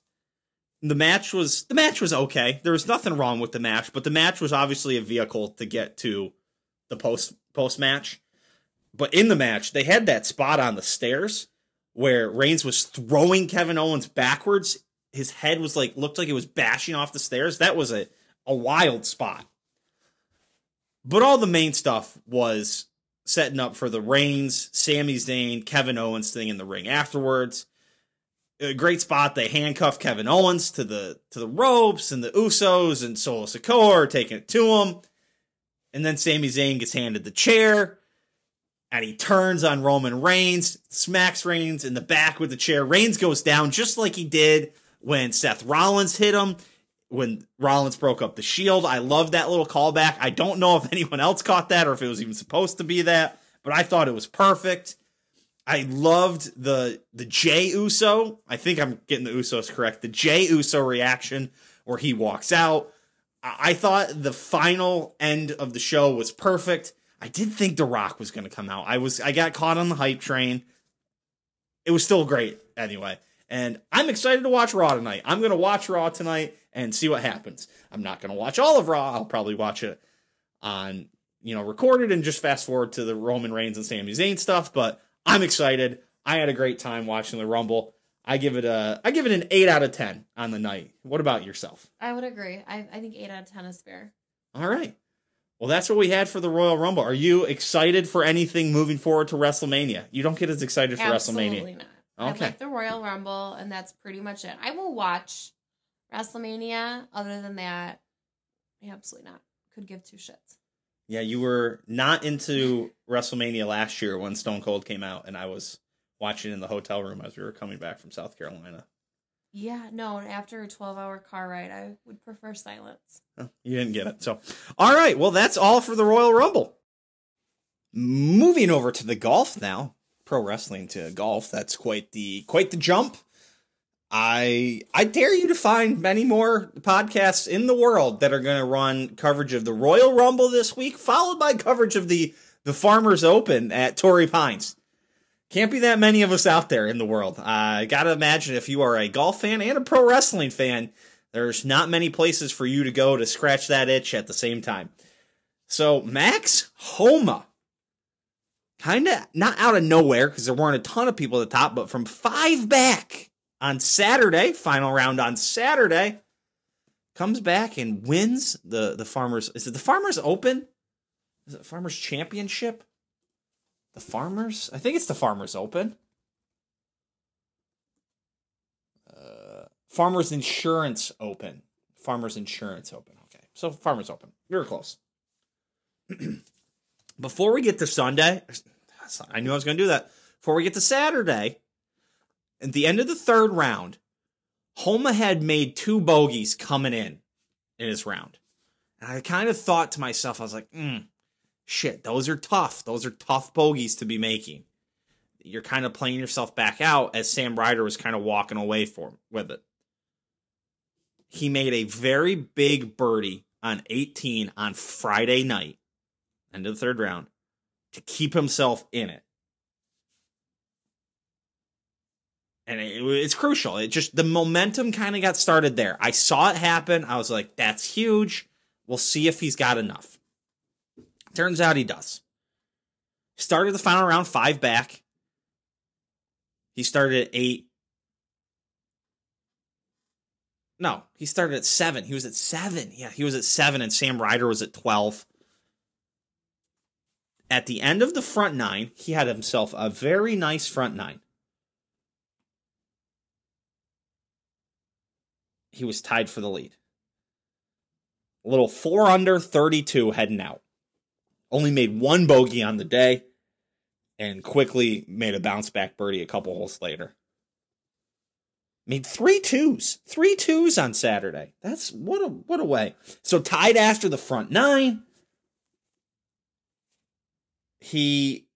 The match was the match was okay. There was nothing wrong with the match, but the match was obviously a vehicle to get to the post post match. But in the match, they had that spot on the stairs where Reigns was throwing Kevin Owens backwards. His head was like looked like it was bashing off the stairs. That was a a wild spot. But all the main stuff was setting up for the Reigns, Sami Zayn, Kevin Owens thing in the ring afterwards a great spot. They handcuff Kevin Owens to the to the ropes, and the Usos and Solo Sikoa are taking it to him. And then Sami Zayn gets handed the chair, and he turns on Roman Reigns, smacks Reigns in the back with the chair. Reigns goes down just like he did when Seth Rollins hit him. When Rollins broke up the Shield, I love that little callback. I don't know if anyone else caught that or if it was even supposed to be that, but I thought it was perfect. I loved the the Jey Uso. I think I'm getting the Usos correct. The Jey Uso reaction where he walks out. I thought the final end of the show was perfect. I did think The Rock was going to come out. I was I got caught on the hype train. It was still great anyway. And I'm excited to watch Raw tonight. I'm going to watch Raw tonight and see what happens. I'm not going to watch all of Raw. I'll probably watch it on, you know, recorded and just fast forward to the Roman Reigns and Sami Zayn stuff, but I'm excited. I had a great time watching the Rumble. I give it a I give it an eight out of ten on the night. What about yourself? I would agree. I, I think eight out of ten is fair. All right. Well, that's what we had for the Royal Rumble. Are you excited for anything moving forward to WrestleMania? You don't get as excited for Absolutely WrestleMania. not. Okay. I like the Royal Rumble, and that's pretty much it. I will watch WrestleMania. Other than that, absolutely not. Could give two shits. Yeah, you were not into WrestleMania last year when Stone Cold came out, and I was watching in the hotel room as we were coming back from South Carolina. Yeah, no. After a twelve-hour car ride, I would prefer silence. Oh, you didn't get it. So, all right. Well, that's all for the Royal Rumble. Moving over to the golf now. Pro wrestling to golf. That's quite the quite the jump. I I dare you to find many more podcasts in the world that are going to run coverage of the Royal Rumble this week, followed by coverage of the the Farmers Open at Torrey Pines. Can't be that many of us out there in the world. I gotta imagine if you are a golf fan and a pro wrestling fan, there's not many places for you to go to scratch that itch at the same time. So Max Homa, kind of not out of nowhere because there weren't a ton of people at the top, but from five back on Saturday, final round on Saturday, comes back and wins the the Farmers. Is it the Farmers Open? Is it Farmers Championship? The Farmers? I think it's the Farmers Open. Uh, Farmers Insurance Open. Farmers Insurance Open. Okay. So Farmers Open. You're close. Before we get to Sunday, I knew I was going to do that. Before we get to Saturday, at the end of the third round, Homa had made two bogeys coming in in his round. And I kind of thought to myself, I was like, mm, shit, those are tough. Those are tough bogeys to be making. You're kind of playing yourself back out as Sam Ryder was kind of walking away for with it. He made a very big birdie on 18 on Friday night, end of the third round, to keep himself in it. And it, it's crucial. It just, the momentum kind of got started there. I saw it happen. I was like, that's huge. We'll see if he's got enough. Turns out he does. Started the final round five back. He started at eight. No, he started at seven. He was at seven. Yeah, he was at seven, and Sam Ryder was at 12. At the end of the front nine, he had himself a very nice front nine. He was tied for the lead. A little four under 32 heading out only made one bogey on the day and quickly made a bounce back birdie a couple holes later. Made three twos, three twos on Saturday. That's what a what a way. So tied after the front nine. He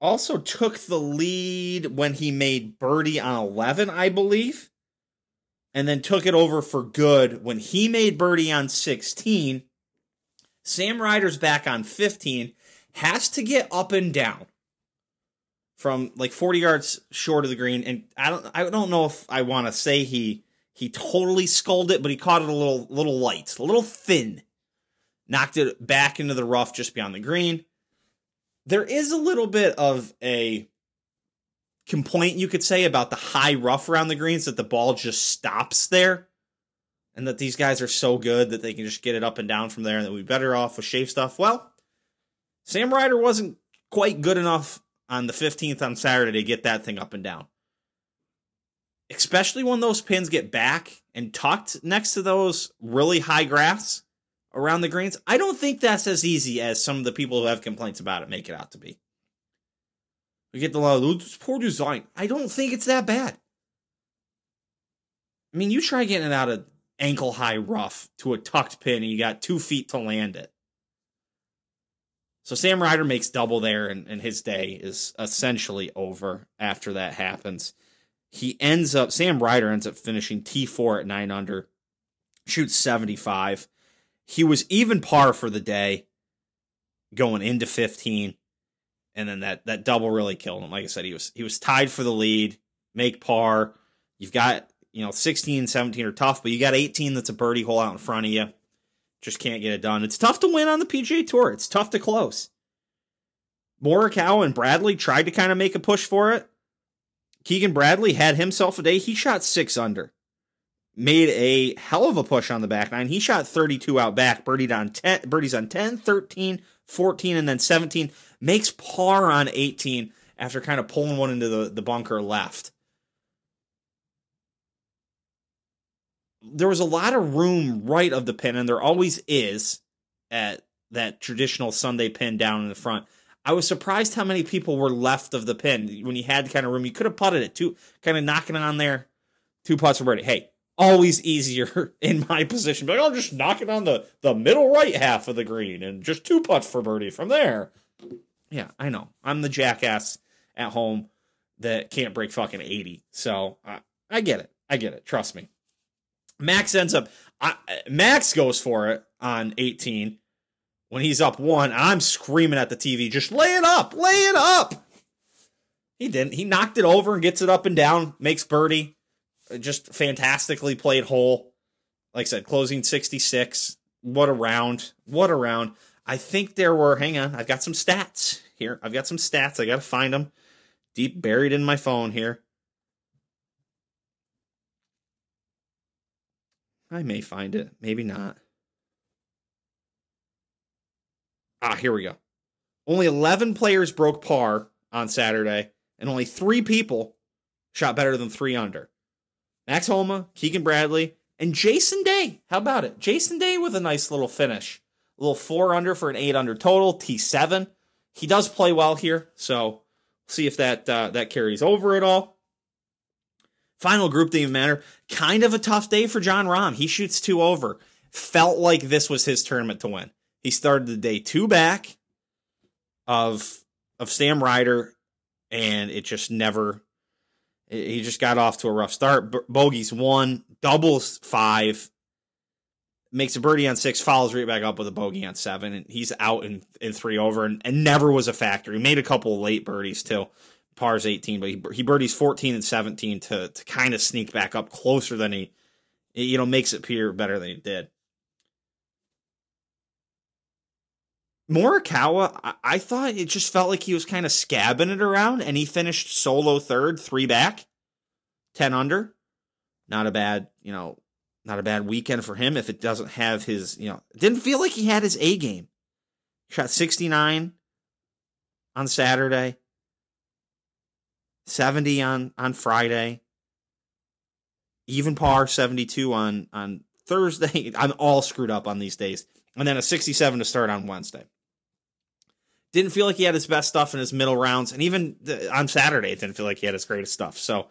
also took the lead when he made birdie on 11, I believe, and then took it over for good when he made birdie on 16. Sam Ryder's back on 15, has to get up and down from like 40 yards short of the green and I don't I don't know if I want to say he he totally sculled it but he caught it a little little light, a little thin. Knocked it back into the rough just beyond the green there is a little bit of a complaint you could say about the high rough around the greens that the ball just stops there and that these guys are so good that they can just get it up and down from there and that we'd be better off with shave stuff. Well, Sam Ryder wasn't quite good enough on the 15th on Saturday to get that thing up and down. Especially when those pins get back and tucked next to those really high grass around the greens. I don't think that's as easy as some of the people who have complaints about it make it out to be. We get the lot of poor design. I don't think it's that bad. I mean, you try getting it out of ankle high rough to a tucked pin and you got two feet to land it. So Sam Ryder makes double there, and, and his day is essentially over after that happens. He ends up, Sam Ryder ends up finishing T4 at 9 under, shoots 75. He was even par for the day going into 15 and then that that double really killed him. Like I said, he was he was tied for the lead, make par. You've got, you know, 16 17 are tough, but you got 18 that's a birdie hole out in front of you. Just can't get it done. It's tough to win on the PGA Tour. It's tough to close. Morikawa and Bradley tried to kind of make a push for it. Keegan Bradley had himself a day. He shot six under made a hell of a push on the back nine. He shot 32 out back, birdied on 10, birdies on 10, 13, 14, and then 17. Makes par on 18 after kind of pulling one into the, the bunker left. There was a lot of room right of the pin, and there always is at that traditional Sunday pin down in the front. I was surprised how many people were left of the pin when you had the kind of room. You could have putted it two, kind of knocking it on there, two putts for birdie. Hey, always easier in my position. But I'll just knock it on the, the middle right half of the green and just two putts for birdie from there. Yeah, I know. I'm the jackass at home that can't break fucking 80. So I, I get it. I get it. Trust me. Max ends up, I, Max goes for it on 18 when he's up one. I'm screaming at the TV, just lay it up, lay it up. He didn't. He knocked it over and gets it up and down, makes birdie just fantastically played hole. Like I said, closing 66. What a round. What a round. I think there were, hang on, I've got some stats here. I've got some stats. I got to find them deep buried in my phone here. I may find it, maybe not. Ah, here we go. Only 11 players broke par on Saturday, and only three people shot better than three under. Max Homa, Keegan Bradley, and Jason Day. How about it? Jason Day with a nice little finish. A little four under for an eight under total, T7. He does play well here, so see if that uh, that carries over at all. Final group didn't even matter. Kind of a tough day for Jon Rahm. He shoots two over. Felt like this was his tournament to win. He started the day two back of of Sam Ryder, and it just never he just got off to a rough start. Bogeys one, doubles five, makes a birdie on six, follows right back up with a bogey on seven, and he's out in, in three over and, and never was a factor. He made a couple of late birdies too. Par's 18, but he, he birdies 14 and 17 to, to kind of sneak back up closer than he, you know, makes it appear better than he did. Morikawa, I, I thought it just felt like he was kind of scabbing it around, and he finished solo third, three back, ten under. Not a bad, you know, not a bad weekend for him if it doesn't have his, you know, didn't feel like he had his A game. Shot 69 on Saturday, 70 on on Friday, even par 72 on on Thursday. I'm all screwed up on these days. And then a 67 to start on Wednesday. Didn't feel like he had his best stuff in his middle rounds, and even on Saturday, it didn't feel like he had his greatest stuff. So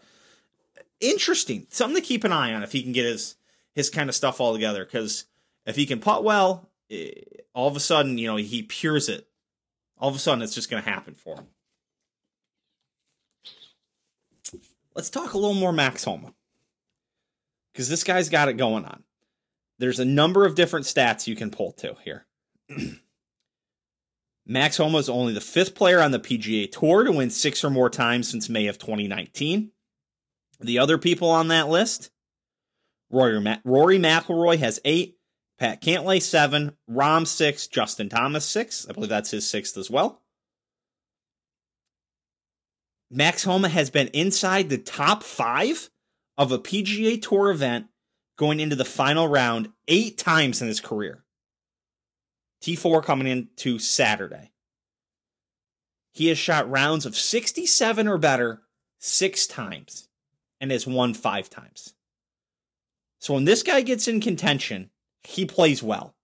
interesting, something to keep an eye on if he can get his his kind of stuff all together. Because if he can putt well, eh, all of a sudden, you know, he pures it. All of a sudden, it's just going to happen for him. let's talk a little more Max Homa. Because this guy's got it going on. There's a number of different stats you can pull to here. Max Homa is only the fifth player on the PGA Tour to win six or more times since May of 2019. The other people on that list Rory, Rory McIlroy has eight, Pat Cantlay seven, Rahm six, Justin Thomas six. I believe that's his sixth as well. Max Homa has been inside the top five of a PGA Tour event going into the final round eight times in his career. T4 coming into Saturday. He has shot rounds of 67 or better six times and has won five times. So when this guy gets in contention, he plays well.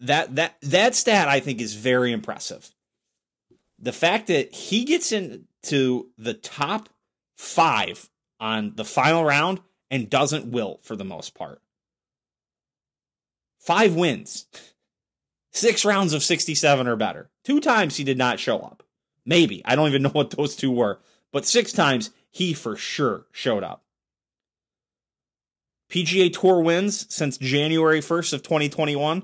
That that that stat I think is very impressive. The fact that he gets into the top 5 on the final round and doesn't wilt for the most part. 5 wins. 6 rounds of 67 or better. Two times he did not show up. Maybe. I don't even know what those two were, but 6 times he for sure showed up. PGA Tour wins since January 1st of 2021.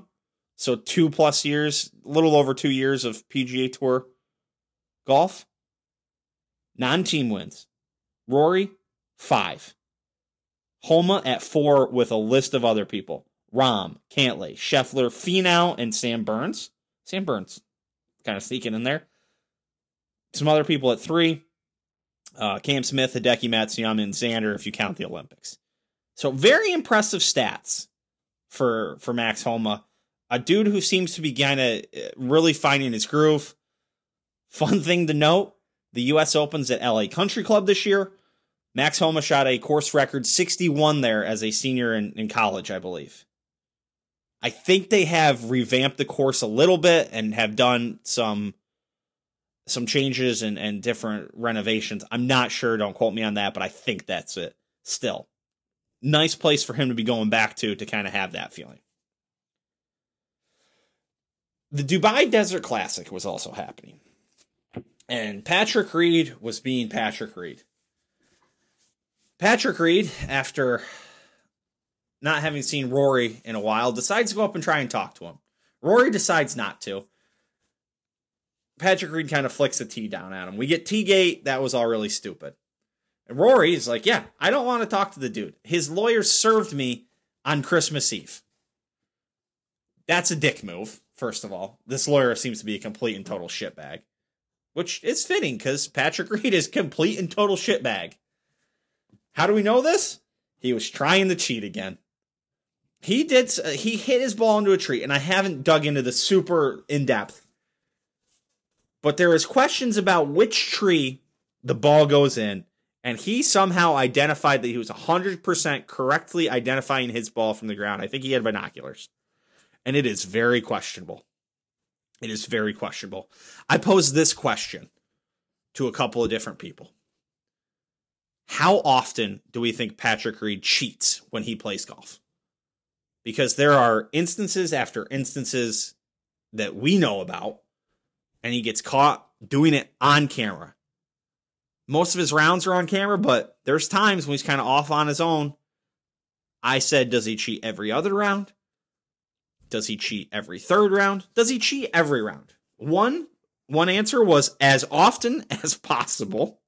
So two plus years, a little over two years of PGA Tour golf. Non team wins. Rory, five. Homa at four with a list of other people. Rahm, Cantlay, Scheffler, Finau, and Sam Burns. Sam Burns kind of sneaking in there. Some other people at three. Uh, Cam Smith, Hideki Matsuyama, and Xander if you count the Olympics. So very impressive stats for for Max Homa, a dude who seems to be kind of uh, really finding his groove. Fun thing to note: the U.S. Opens at LA Country Club this year. Max Homa shot a course record 61 there as a senior in, in college, I believe. I think they have revamped the course a little bit and have done some some changes and, and different renovations. I'm not sure, don't quote me on that, but I think that's it. Still nice place for him to be going back to to kind of have that feeling. The Dubai Desert Classic was also happening. And Patrick Reed was being Patrick Reed. Patrick Reed, after not having seen Rory in a while, decides to go up and try and talk to him. Rory decides not to. Patrick Reed kind of flicks the tee down at him. We get T gate. That was all really stupid. And Rory is like, yeah, I don't want to talk to the dude. His lawyer served me on Christmas Eve. That's a dick move, first of all. This lawyer seems to be a complete and total shitbag. Which is fitting because Patrick Reed is complete and total shitbag. How do we know this? He was trying to cheat again. He did. Uh, he hit his ball into a tree, and I haven't dug into the super in depth. But there is questions about which tree the ball goes in, and he somehow identified that he was 100% correctly identifying his ball from the ground. I think he had binoculars. And it is very questionable. It is very questionable. I posed this question to a couple of different people. How often do we think Patrick Reed cheats when he plays golf? Because there are instances after instances that we know about, and he gets caught doing it on camera most of his rounds are on camera, but there's times when he's kind of off on his own. I said, does he cheat every other round? Does he cheat every third round? Does he cheat every round? One one answer was as often as possible.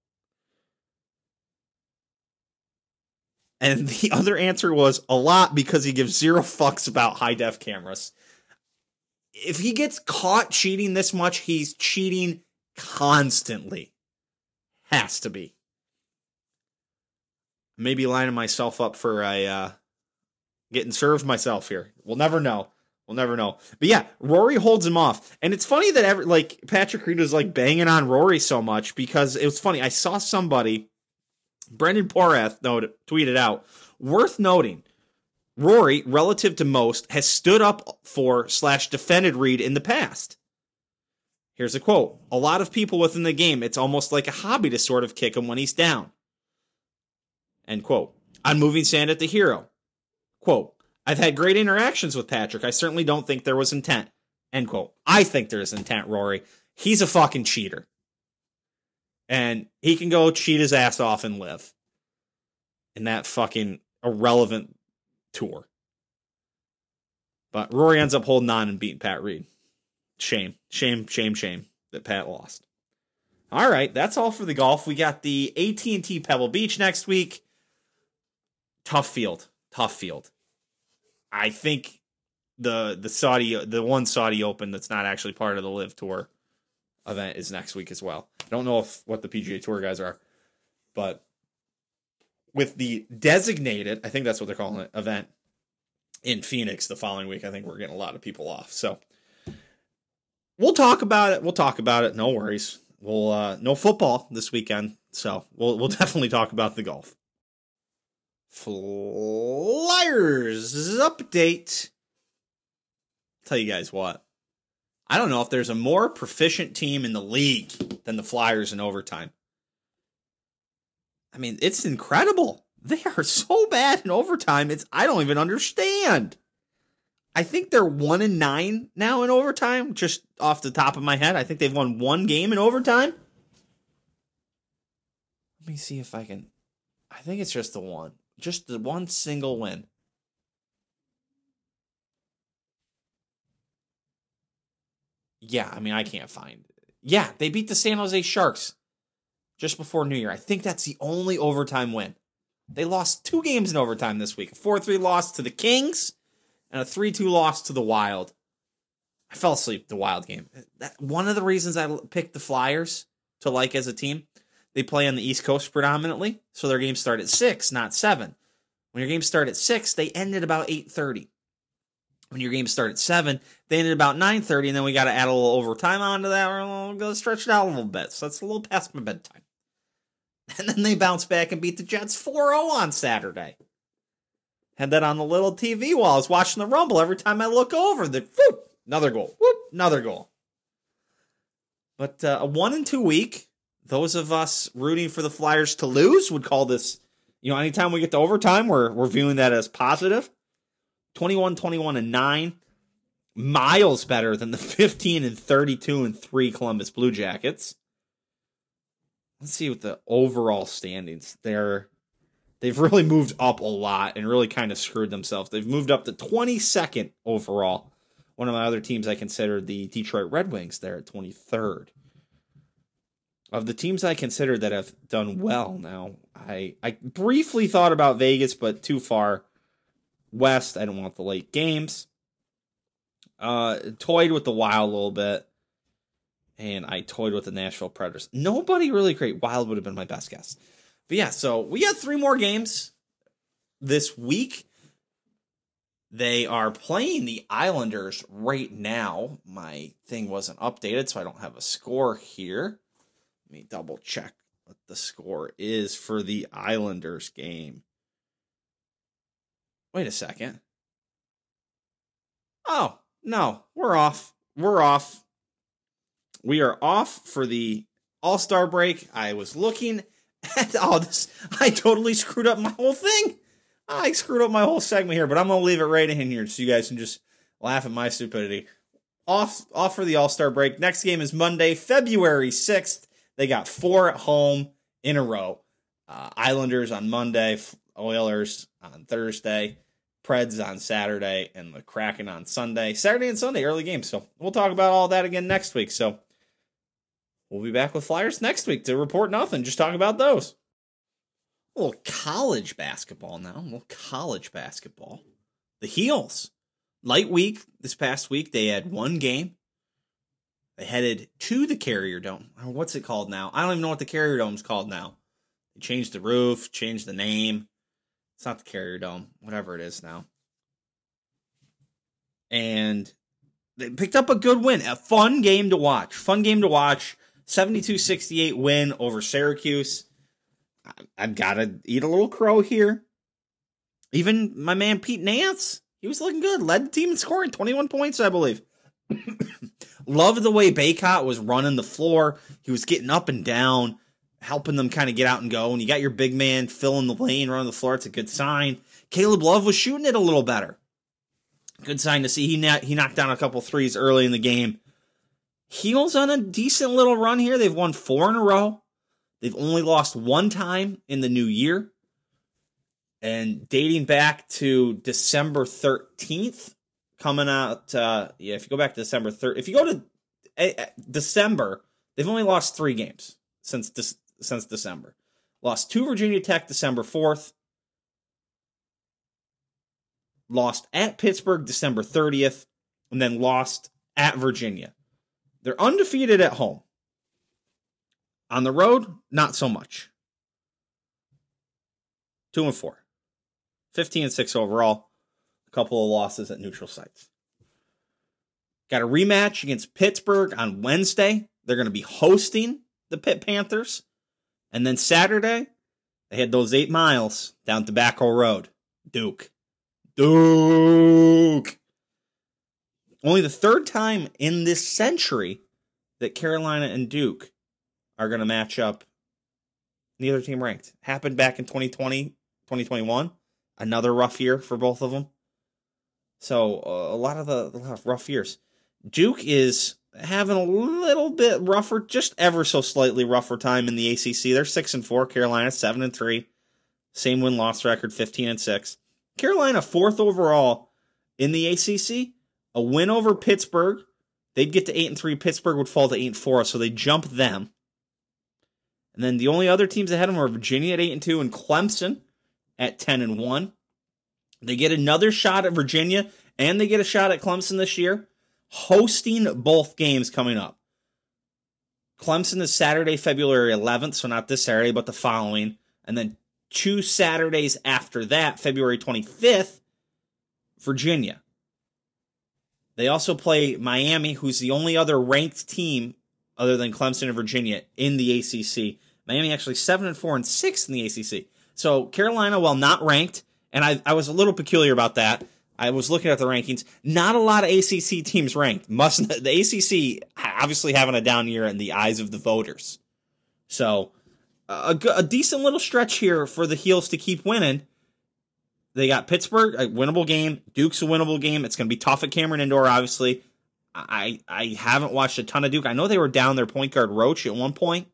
And the other answer was a lot because he gives zero fucks about high def cameras. If he gets caught cheating this much, he's cheating constantly. Has to be. Maybe lining myself up for a uh, getting served myself here. We'll never know. We'll never know. But yeah, Rory holds him off. And it's funny that every, like Patrick Reed was like banging on Rory so much because it was funny. I saw somebody, Brendan Porath noted, tweeted out, worth noting, Rory, relative to most, has stood up for slash defended Reed in the past. Here's a quote A lot of people within the game, it's almost like a hobby to sort of kick him when he's down. End quote. On moving sand at the hero. Quote I've had great interactions with Patrick. I certainly don't think there was intent. End quote. I think there's intent, Rory. He's a fucking cheater. And he can go cheat his ass off and live in that fucking irrelevant tour. But Rory ends up holding on and beating Pat Reed. Shame, shame, shame, shame that Pat lost. All right, that's all for the golf. We got the AT&T Pebble Beach next week. Tough field, tough field. I think the the Saudi the one Saudi Open that's not actually part of the LIV Tour event is next week as well. I don't know if what the PGA Tour guys are, but with the designated, I think that's what they're calling it, event in Phoenix the following week, I think we're getting a lot of people off. So we'll talk about it. We'll talk about it. No worries. We'll uh no football this weekend, so we'll we'll definitely talk about the golf. Flyers update. Tell you guys what. I don't know if there's a more proficient team in the league than the Flyers in overtime. I mean, it's incredible. They are so bad in overtime. It's I don't even understand. I think they're one and nine now in overtime, just off the top of my head. I think they've won one game in overtime. Let me see if I can. I think it's just the one, just the one single win. Yeah, I mean, I can't find. Yeah, they beat the San Jose Sharks just before New Year. I think that's the only overtime win. They lost two games in overtime this week a 4 3 loss to the Kings and a 3 2 loss to the Wild. I fell asleep the Wild game. That, one of the reasons I picked the Flyers to like as a team, they play on the East Coast predominantly, so their games start at 6, not 7. When your games start at 6, they end at about 8.30. When your games start at 7, they end at about 9.30, and then we got to add a little overtime onto that. We're going to stretch it out a little bit, so that's a little past my bedtime. And then they bounce back and beat the Jets 4 0 on Saturday. Had that on the little TV while I was watching the Rumble. Every time I look over, the whoop, another goal, whoop, another goal. But uh, a one and two week, those of us rooting for the Flyers to lose would call this, you know, anytime we get to overtime, we're, we're viewing that as positive. 21 21 and 9, miles better than the 15 and 32 and 3 Columbus Blue Jackets let's see what the overall standings. They're they've really moved up a lot and really kind of screwed themselves. They've moved up to 22nd overall. One of my other teams I consider the Detroit Red Wings. They're at 23rd. Of the teams I consider that have done well now, I I briefly thought about Vegas, but too far west. I don't want the late games. Uh, toyed with the Wild a little bit and I toyed with the Nashville Predators. Nobody really great. Wild would have been my best guess. But yeah, so we got three more games this week. They are playing the Islanders right now. My thing wasn't updated, so I don't have a score here. Let me double check what the score is for the Islanders game. Wait a second. Oh, no, we're off. We're off we are off for the All Star break. I was looking at all this. I totally screwed up my whole thing. I screwed up my whole segment here, but I'm gonna leave it right in here so you guys can just laugh at my stupidity. Off, off for the All Star break. Next game is Monday, February sixth. They got four at home in a row. Uh, Islanders on Monday, Oilers on Thursday, Preds on Saturday, and the Kraken on Sunday. Saturday and Sunday, early games. So we'll talk about all that again next week. So We'll be back with Flyers next week to report nothing, just talk about those. Little college basketball now. Little college basketball. The Heels. Light week this past week. They had one game. They headed to the Carrier Dome. What's it called now? I don't even know what the Carrier Dome's called now. They changed the roof, changed the name. It's not the Carrier Dome, whatever it is now. And they picked up a good win. A fun game to watch. Fun game to watch. 72 68 win over Syracuse. I've got to eat a little crow here. Even my man Pete Nance, he was looking good. Led the team in scoring 21 points, I believe. Loved the way Bacot was running the floor. He was getting up and down, helping them kind of get out and go. And you got your big man filling the lane, running the floor. It's a good sign. Caleb Love was shooting it a little better. Good sign to see. He, he knocked down a couple threes early in the game. Heels on a decent little run here. They've won four in a row. They've only lost one time in the new year. And dating back to December 13th, coming out, uh, yeah, if you go back to December 3rd, if you go to uh, December, they've only lost three games since, since December. Lost to Virginia Tech December 4th. Lost at Pittsburgh December 30th. And then lost at Virginia. They're undefeated at home. On the road, not so much. Two and four. 15 and six overall. A couple of losses at neutral sites. Got a rematch against Pittsburgh on Wednesday. They're going to be hosting the Pitt Panthers. And then Saturday, they had those eight miles down Tobacco Road. Duke. Duke. Only the third time in this century that Carolina and Duke are going to match up. Neither team ranked. Happened back in 2020, 2021. Another rough year for both of them. So uh, a lot of the of rough years. Duke is having a little bit rougher, just ever so slightly rougher time in the ACC. They're six and four. Carolina seven and three. Same win loss record, fifteen and six. Carolina fourth overall in the ACC. A win over Pittsburgh. They'd get to eight and three. Pittsburgh would fall to eight and four, so they jump them. And then the only other teams ahead of them are Virginia at eight and two and Clemson at ten and one. They get another shot at Virginia and they get a shot at Clemson this year, hosting both games coming up. Clemson is Saturday, February 11th, so not this Saturday, but the following. And then two Saturdays after that, February 25th, Virginia. They also play Miami, who's the only other ranked team other than Clemson and Virginia in the ACC. Miami actually 7 and 4 and 6 in the ACC. So Carolina, while not ranked, and I, I was a little peculiar about that. I was looking at the rankings. Not a lot of ACC teams ranked. Must the ACC obviously having a down year in the eyes of the voters. So a, a decent little stretch here for the Heels to keep winning. They got Pittsburgh, a winnable game. Duke's a winnable game. It's going to be tough at Cameron Indoor, obviously. I I haven't watched a ton of Duke. I know they were down their point guard Roach at one point,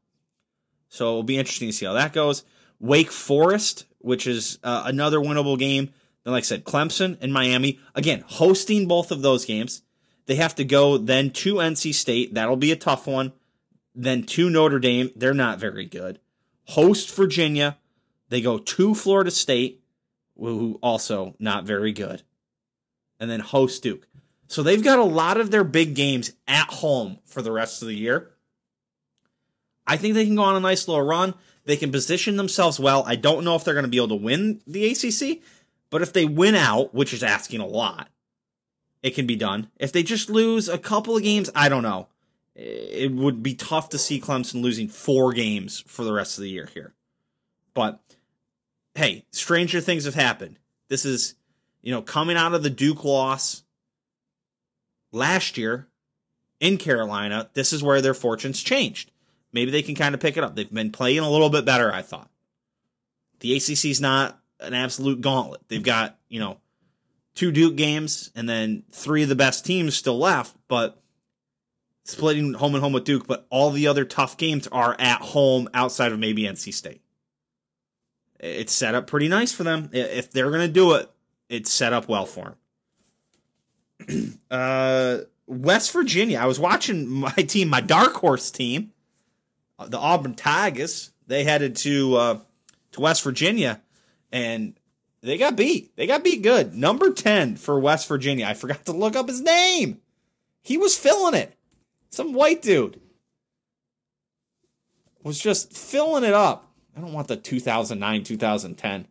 so it'll be interesting to see how that goes. Wake Forest, which is uh, another winnable game. Then, like I said, Clemson and Miami, again, hosting both of those games. They have to go then to NC State. That'll be a tough one. Then to Notre Dame. They're not very good. Host Virginia. They go to Florida State, who also not very good. And then host Duke. So they've got a lot of their big games at home for the rest of the year. I think they can go on a nice little run. They can position themselves well. I don't know if they're going to be able to win the ACC, but if they win out, which is asking a lot, it can be done. If they just lose a couple of games, I don't know. It would be tough to see Clemson losing four games for the rest of the year here. But hey, stranger things have happened. This is, you know, coming out of the Duke loss last year in Carolina, this is where their fortunes changed maybe they can kind of pick it up. They've been playing a little bit better, I thought. The ACC's not an absolute gauntlet. They've got, you know, two Duke games and then three of the best teams still left, but splitting home and home with Duke, but all the other tough games are at home outside of maybe NC State. It's set up pretty nice for them. If they're going to do it, it's set up well for them. uh, West Virginia. I was watching my team, my dark horse team, the Auburn Tigers. They headed to uh, to West Virginia, and they got beat. They got beat good. Number ten for West Virginia. I forgot to look up his name. He was filling it. Some white dude was just filling it up. I don't want the 2009 2010.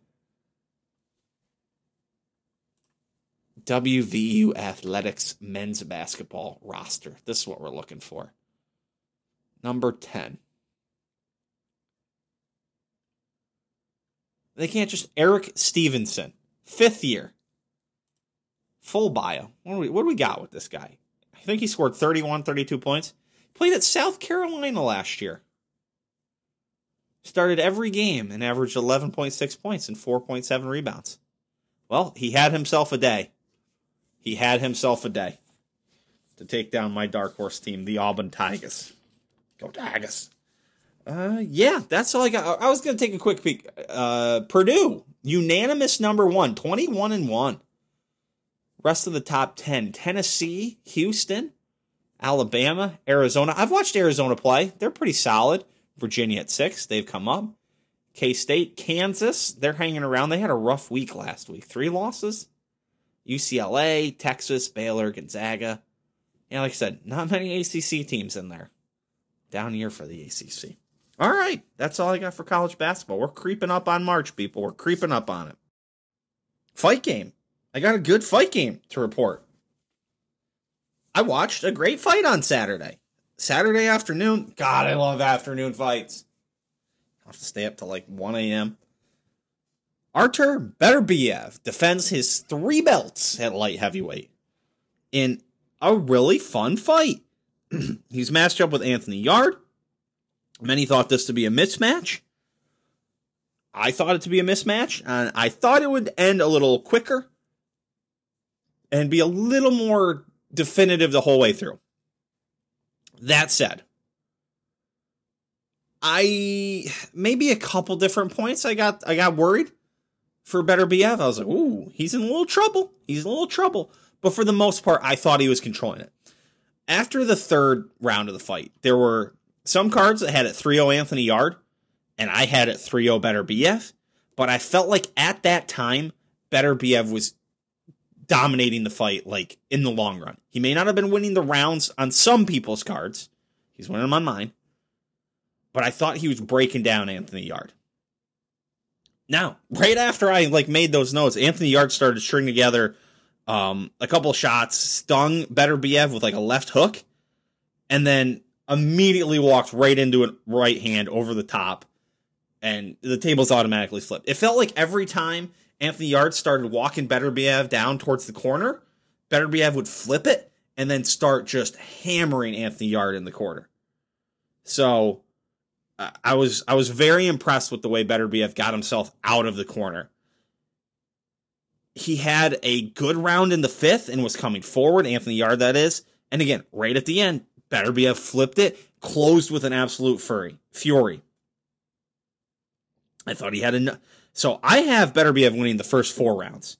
WVU Athletics men's basketball roster. This is what we're looking for. Number 10. They can't just Erik Stevenson, fifth year, full bio. What do we, what do we got with this guy? I think he scored 31, 32 points. Played at South Carolina last year. Started every game and averaged 11.6 points and 4.7 rebounds. Well, he had himself a day. He had himself a day to take down my dark horse team, the Auburn Tigers. Go Tigers. Uh, yeah, that's all I got. I was going to take a quick peek. Uh, Purdue, unanimous number one, 21 and 1. Rest of the top 10 Tennessee, Houston, Alabama, Arizona. I've watched Arizona play. They're pretty solid. Virginia at six. They've come up. K State, Kansas. They're hanging around. They had a rough week last week. Three losses. UCLA, Texas, Baylor, Gonzaga. Yeah, like I said, not many ACC teams in there. Down here for the ACC. All right, that's all I got for college basketball. We're creeping up on March, people. We're creeping up on it. Fight game. I got a good fight game to report. I watched a great fight on Saturday. Saturday afternoon. God, I love afternoon fights. I have to stay up till like 1 a.m. Artur Beterbiev defends his three belts at light heavyweight in a really fun fight. He's matched up with Anthony Yarde. Many thought this to be a mismatch. I thought it to be a mismatch, and I thought it would end a little quicker and be a little more definitive the whole way through. That said, I maybe a couple different points I got I got worried for Beterbiev. I was like, ooh, he's in a little trouble. He's in a little trouble. But for the most part, I thought he was controlling it. After the third round of the fight, there were some cards that had it 3-0 Anthony Yarde, and I had it 3-0 Beterbiev, But I felt like at that time, Beterbiev was dominating the fight like in the long run. He may not have been winning the rounds on some people's cards. He's winning them on mine. But I thought he was breaking down Anthony Yarde. Now, right after I like made those notes, Anthony Yarde started string together um, a couple shots, stung Beterbiev with like a left hook, and then immediately walked right into a right hand over the top, and the tables automatically flipped. It felt like every time Anthony Yarde started walking Better Beterbiev down towards the corner, Better Beterbiev would flip it and then start just hammering Anthony Yarde in the corner. So I was I was very impressed with the way Better Beterbiev got himself out of the corner. He had a good round in the fifth and was coming forward, Anthony Yarde that is. And again, right at the end, Beterbiev flipped it, closed with an absolute fury. Fury. I thought he had enough. So I have Beterbiev winning the first four rounds.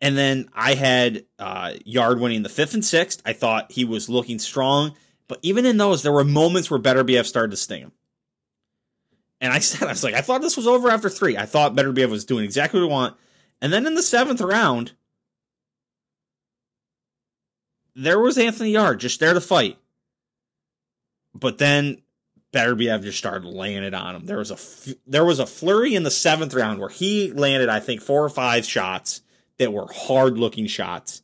And then I had uh, Yarde winning the fifth and sixth. I thought he was looking strong. But even in those, there were moments where Beterbiev started to sting him. And I said, I was like, I thought this was over after three. I thought Beterbiev was doing exactly what we want. And then in the seventh round, there was Anthony Yarde just there to fight. But then Beterbiev just started laying it on him. There was a there was a flurry in the seventh round where he landed, I think, four or five shots that were hard looking shots,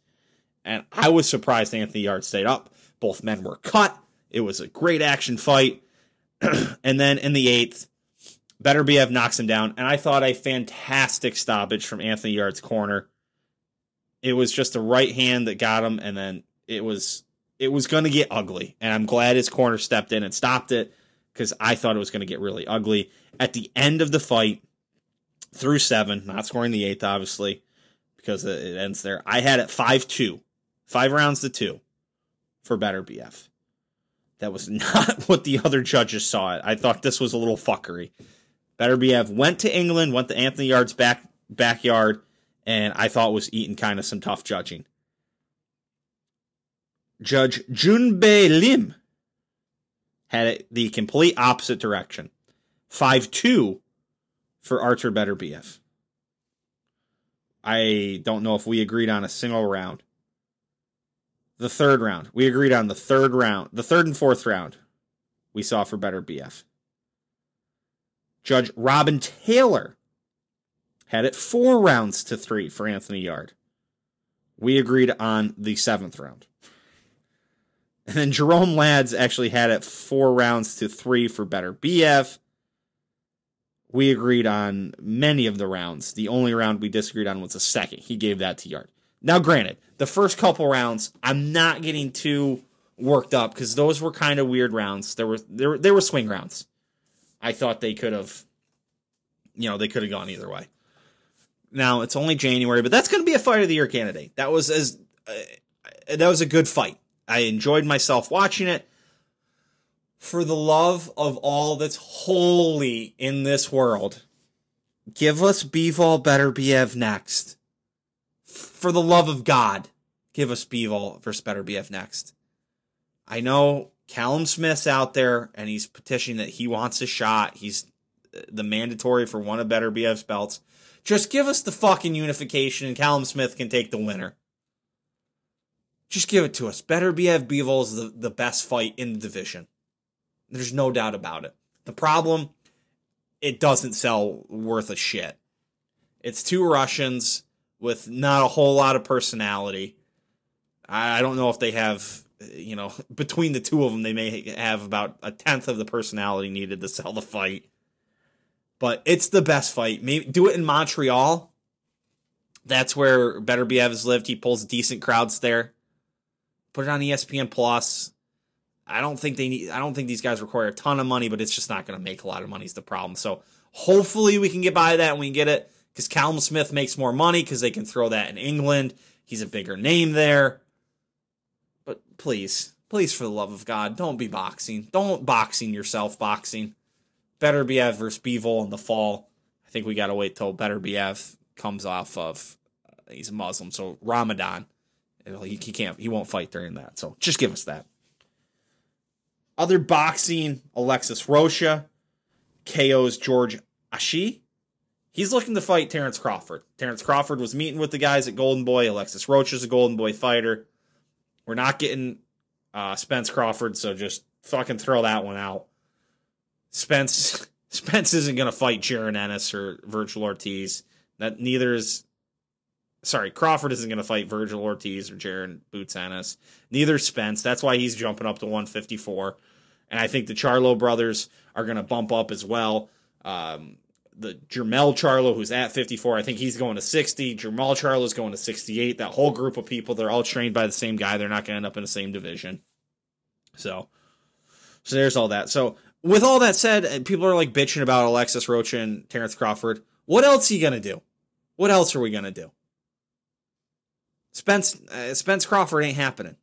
and I was surprised Anthony Yarde stayed up. Both men were cut. It was a great action fight, and then in the eighth, Beterbiev knocks him down, and I thought a fantastic stoppage from Anthony Yarde's corner. It was just a right hand that got him, and then it was it was going to get ugly, and I'm glad his corner stepped in and stopped it because I thought it was going to get really ugly. At the end of the fight, through seven, not scoring the eighth, obviously, because it ends there. I had it 5 2, five rounds to two for Beterbiev. That was not what the other judges saw it. I thought this was a little fuckery. Beterbiev went to England, went to Anthony Yarde's back backyard, and I thought was eating kind of some tough judging. Judge Junbei Lim had it the complete opposite direction. 5 2 for Artur Beterbiev. I don't know if we agreed on a single round. The third round. We agreed on the third round. The third and fourth round we saw for Beterbiev. Judge Robin Taylor had it four rounds to three for Anthony Yarde. We agreed on the seventh round. And then Jerome Lads actually had it four rounds to three for Beterbiev. We agreed on many of the rounds. The only round we disagreed on was the second. He gave that to Yarde. Now, granted, the first couple rounds, I'm not getting too worked up because those were kind of weird rounds. There were there they were swing rounds. I thought they could have, you know, they could have gone either way. Now it's only January, but that's going to be a fight of the year candidate. That was as uh, that was a good fight. I enjoyed myself watching it. For the love of all that's holy in this world, give us Bivol Beterbiev next. For the love of God, give us Bivol versus Beterbiev next. I know Callum Smith's out there and he's petitioning that he wants a shot. He's the mandatory for one of Beterbiev's belts. Just give us the fucking unification and Callum Smith can take the winner. Just give it to us. Beterbiev Bivol is the, the best fight in the division. There's no doubt about it. The problem, it doesn't sell worth a shit. It's two Russians with not a whole lot of personality. I don't know if they have, you know, between the two of them, they may have about a tenth of the personality needed to sell the fight. But it's the best fight. Maybe do it in Montreal. That's where Better Beterbiev has lived. He pulls decent crowds there. Put it on ESPN Plus. I don't think they need. I don't think these guys require a ton of money, but it's just not going to make a lot of money. Is the problem. So hopefully we can get by that and we can get it because Callum Smith makes more money because they can throw that in England. He's a bigger name there. But please, please, for the love of God, don't be boxing. Don't boxing yourself. Boxing. Beterbiev versus Bivol in the fall. I think we got to wait till Beterbiev comes off of. Uh, he's a Muslim, so Ramadan. He, he can't. He won't fight during that. So just give us that. Other boxing, Alexis Rocha, KO's George Ashie. He's looking to fight Terrence Crawford. Terrence Crawford was meeting with the guys at Golden Boy. Alexis Rocha's a Golden Boy fighter. We're not getting uh, Spence Crawford, so just fucking throw that one out. Spence Spence isn't going to fight Jaron Ennis or Vergil Ortiz. That neither is. Sorry, Crawford isn't going to fight Vergil Ortiz or Jaron Boots Ennis. Neither Spence. That's why he's jumping up to 154. And I think the Charlo brothers are going to bump up as well. Um, the Jermell Charlo, who's at 54, I think he's going to 60. Jermall Charlo is going to 68. That whole group of people, they're all trained by the same guy. They're not going to end up in the same division. So, so there's all that. So with all that said, people are like bitching about Alexis Rocha and Terrence Crawford. What else are you gonna do? What else are we gonna do? Spence uh, Spence Crawford ain't happening.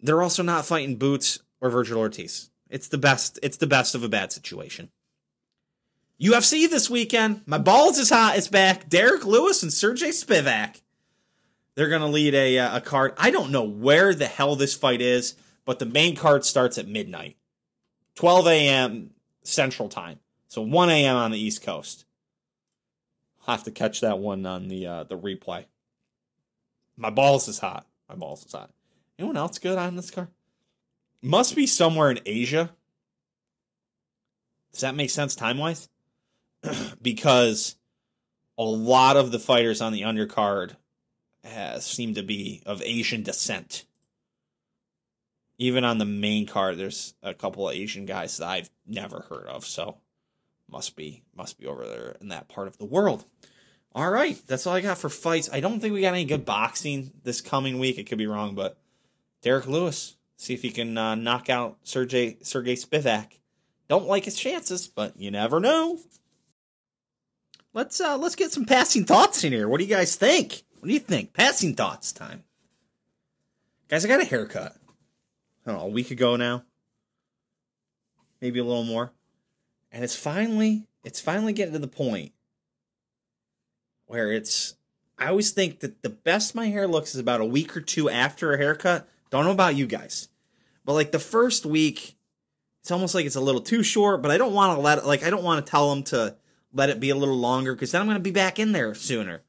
They're also not fighting Boots or Vergil Ortiz. It's the best. It's the best of a bad situation. UFC this weekend. My balls is hot. It's back. Derrick Lewis and Sergey Spivak. They're gonna lead a uh, a card. I don't know where the hell this fight is, but the main card starts at midnight. 12 a.m. Central Time. So 1 a.m. on the East Coast. I'll have to catch that one on the uh, the replay. My balls is hot. My balls is hot. Anyone else good on this car? Must be somewhere in Asia. Does that make sense time wise? because a lot of the fighters on the undercard has, seem to be of Asian descent even on the main card, there's a couple of Asian guys that I've never heard of. So must be must be over there in that part of the world. All right, that's all I got for fights. I don't think we got any good boxing this coming week. It could be wrong, but Derrick Lewis, see if he can uh, knock out Sergey Sergey Spivak. Don't like his chances, but you never know. Let's uh let's get some passing thoughts in here. What do you guys think? What do you think? Passing thoughts time. Guys, I got a haircut. I don't know, a week ago now. Maybe a little more. And it's finally it's finally getting to the point where it's I always think that the best my hair looks is about a week or two after a haircut. Don't know about you guys. But like the first week, it's almost like it's a little too short, but I don't want to let like I don't want to tell them to let it be a little longer because then I'm gonna be back in there sooner.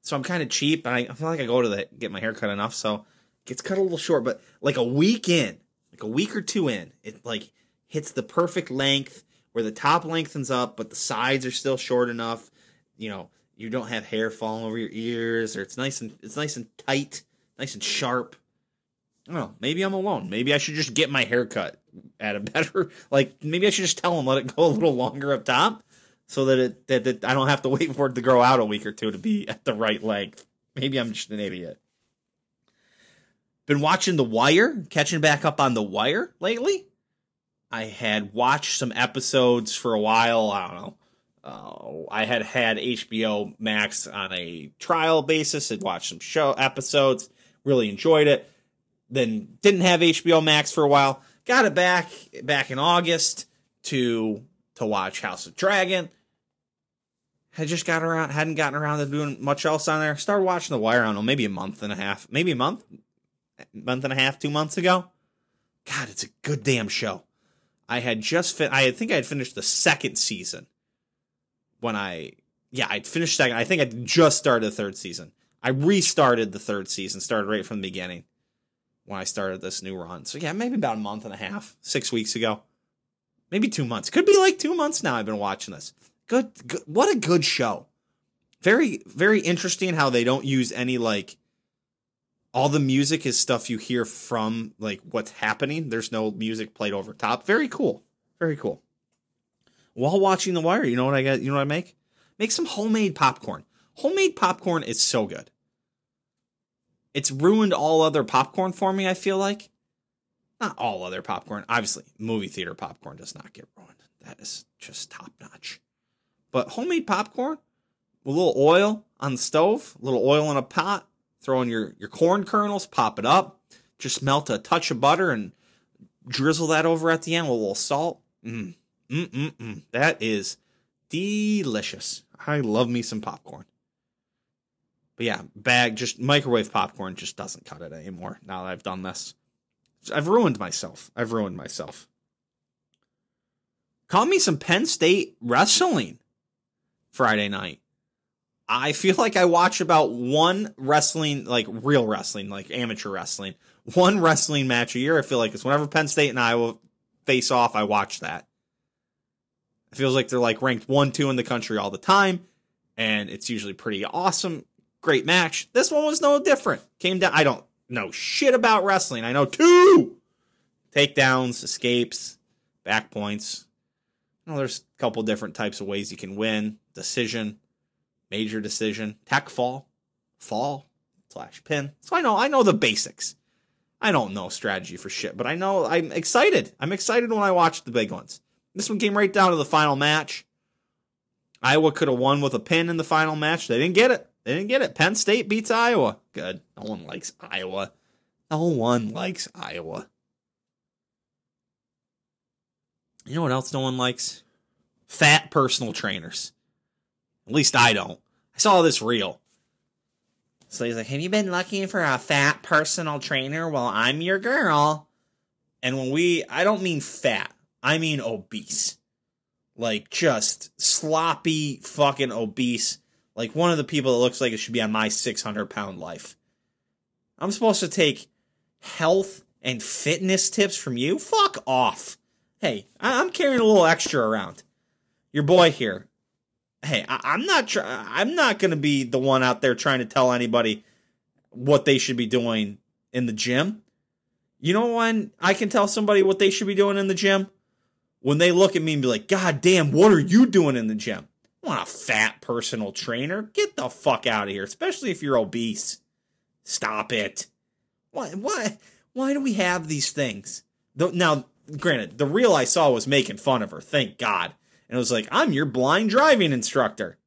So I'm kind of cheap. I, I feel like I go to the get my hair cut enough, so it gets cut a little short, but like a week in, like a week or two in, it like hits the perfect length where the top lengthens up, but the sides are still short enough. You know, you don't have hair falling over your ears, or it's nice and it's nice and tight, nice and sharp. I don't know. Maybe I'm alone. Maybe I should just get my hair cut at a better like. Maybe I should just tell them let it go a little longer up top, so that it that, that I don't have to wait for it to grow out a week or two to be at the right length. Maybe I'm just an idiot. Been watching The Wire, catching back up on The Wire lately. I had watched some episodes for a while. I don't know. Uh, I had had HBO Max on a trial basis. Had watched some show episodes. Really enjoyed it. then didn't have HBO Max for a while. Got it back back in August to to watch House of Dragon. Had just got around, hadn't gotten around to doing much else on there. Started watching The Wire. I don't know, maybe a month and a half, maybe a month, month and a half, two months ago. God, it's a good damn show. I had just fin- I think I had finished the second season when I yeah I'd finished second. I think I just started the third season. I restarted the third season, started right from the beginning when I started this new run. So yeah, maybe about a month and a half, six weeks ago, maybe two months. Could be like two months now. I've been watching this. Good, good what a good show. Very very interesting how they don't use any like all the music is stuff you hear from like what's happening. There's no music played over top. Very cool. Very cool. While watching The Wire, you know what I got? You know what I make? Make some homemade popcorn. Homemade popcorn is so good. It's ruined all other popcorn for me, I feel like. Not all other popcorn. Obviously, movie theater popcorn does not get ruined. That is just top notch. But homemade popcorn a little oil on the stove, a little oil in a pot, throw in your, your corn kernels, pop it up, just melt a touch of butter and drizzle that over at the end with a little salt. Mm, mm, mm, mm. That is delicious. I love me some popcorn. But yeah, bag, just microwave popcorn just doesn't cut it anymore now that I've done this. I've ruined myself. I've ruined myself. Call me some Penn State wrestling Friday night. I feel like I watch about one wrestling, like real wrestling, like amateur wrestling, one wrestling match a year. I feel like it's whenever Penn State and Iowa face off, I watch that. It feels like they're like ranked one, two in the country all the time, and it's usually pretty awesome. Great match. This one was no different. Came down. I don't know shit about wrestling. I know two takedowns, escapes, back points. Know, there's a couple different types of ways you can win. Decision major decision, tech fall, fall, slash pin. So I know I know the basics. I don't know strategy for shit, but I know I'm excited. I'm excited when I watch the big ones. This one came right down to the final match. Iowa could have won with a pin in the final match. They didn't get it. They didn't get it. Penn State beats Iowa. Good. No one likes Iowa. No one likes Iowa. You know what else no one likes? Fat personal trainers. At least I don't. I saw this reel. So he's like, Have you been looking for a fat personal trainer? Well, I'm your girl. And when we, I don't mean fat, I mean obese. Like just sloppy fucking obese. Like one of the people that looks like it should be on my 600 pound life. I'm supposed to take health and fitness tips from you? Fuck off. Hey, I'm carrying a little extra around. Your boy here, hey, I, am not try- I'm not going to be the one out there trying to tell anybody what they should be doing in the gym. You know when I can tell somebody what they should be doing in the gym? When they look at me and be like, "God damn, what are you doing in the gym?" I want a fat personal trainer. Get the fuck out of here, especially if you're obese. Stop it. Why why why do we have these things? Now, granted, the reel I saw was making fun of her. Thank God and it was like, "I'm your blind driving instructor."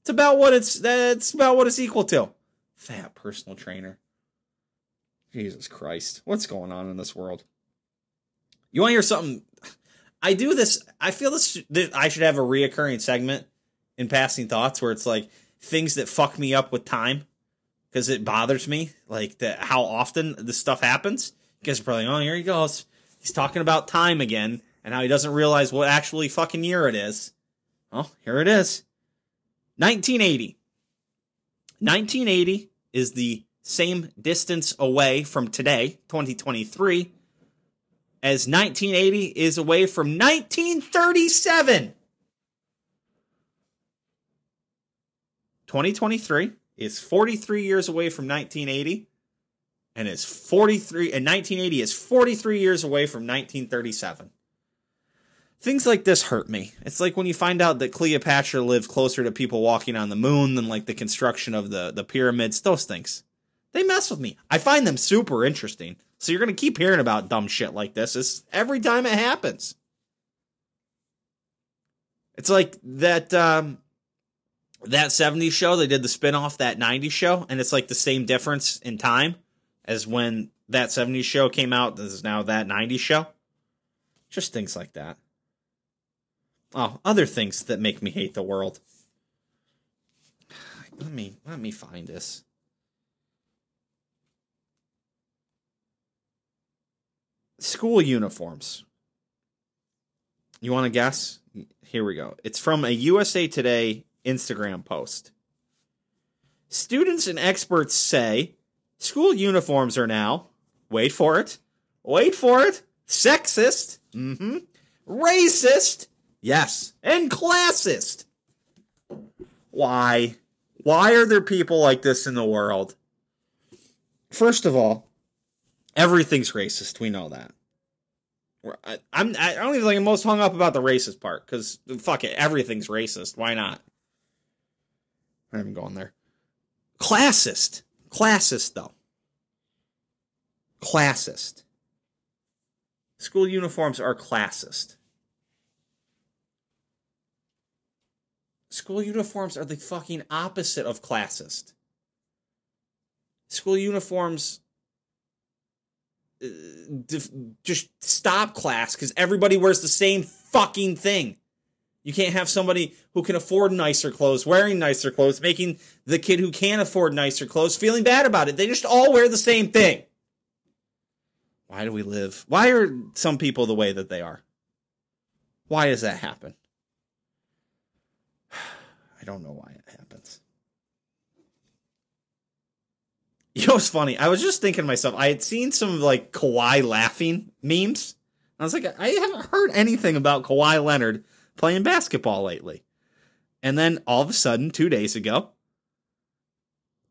It's about what it's that's about what it's equal to. Fat personal trainer. Jesus Christ, what's going on in this world? You want to hear something? I do this. I feel this. I should have a reoccurring segment in passing thoughts where it's like things that fuck me up with time because it bothers me, like how often this stuff happens. You guys are probably, oh, here he goes. He's talking about time again and how he doesn't realize what actually fucking year it is. Well, here it is 1980. 1980 is the same distance away from today, 2023, as 1980 is away from 1937. 2023 is 43 years away from 1980 and is 43 and 1980 is 43 years away from 1937 things like this hurt me. It's like when you find out that Cleopatra lived closer to people walking on the moon than like the construction of the the pyramids. Those things, they mess with me. I find them super interesting. So you're gonna keep hearing about dumb shit like this. It's every time it happens. It's like that um that 70s show they did the spin-off that 90s show and it's like the same difference in time as when that 70s show came out. This is now that 90s show. Just things like that. Oh, other things that make me hate the world. Let me let me find this. School uniforms. You want to guess? Here we go. It's from a USA Today Instagram post. Students and experts say school uniforms are now, wait for it, wait for it, sexist, mm-hmm, racist, yes, and classist. Why? Why are there people like this in the world? First of all, everything's racist. We know that. I, I'm I don't even think I'm most hung up about the racist part because fuck it, everything's racist. Why not? I'm going there. Classist, classist though. Classist. School uniforms are classist. School uniforms are the fucking opposite of classist. School uniforms uh, just stop class because everybody wears the same fucking thing. You can't have somebody who can afford nicer clothes wearing nicer clothes, making the kid who can't afford nicer clothes feeling bad about it. They just all wear the same thing. Why do we live? Why are some people the way that they are? Why does that happen? I don't know why it happens. You know what's funny? I was just thinking to myself, I had seen some like Kawhi laughing memes. I was like, I haven't heard anything about Kawhi Leonard playing basketball lately. And then all of a sudden, two days ago,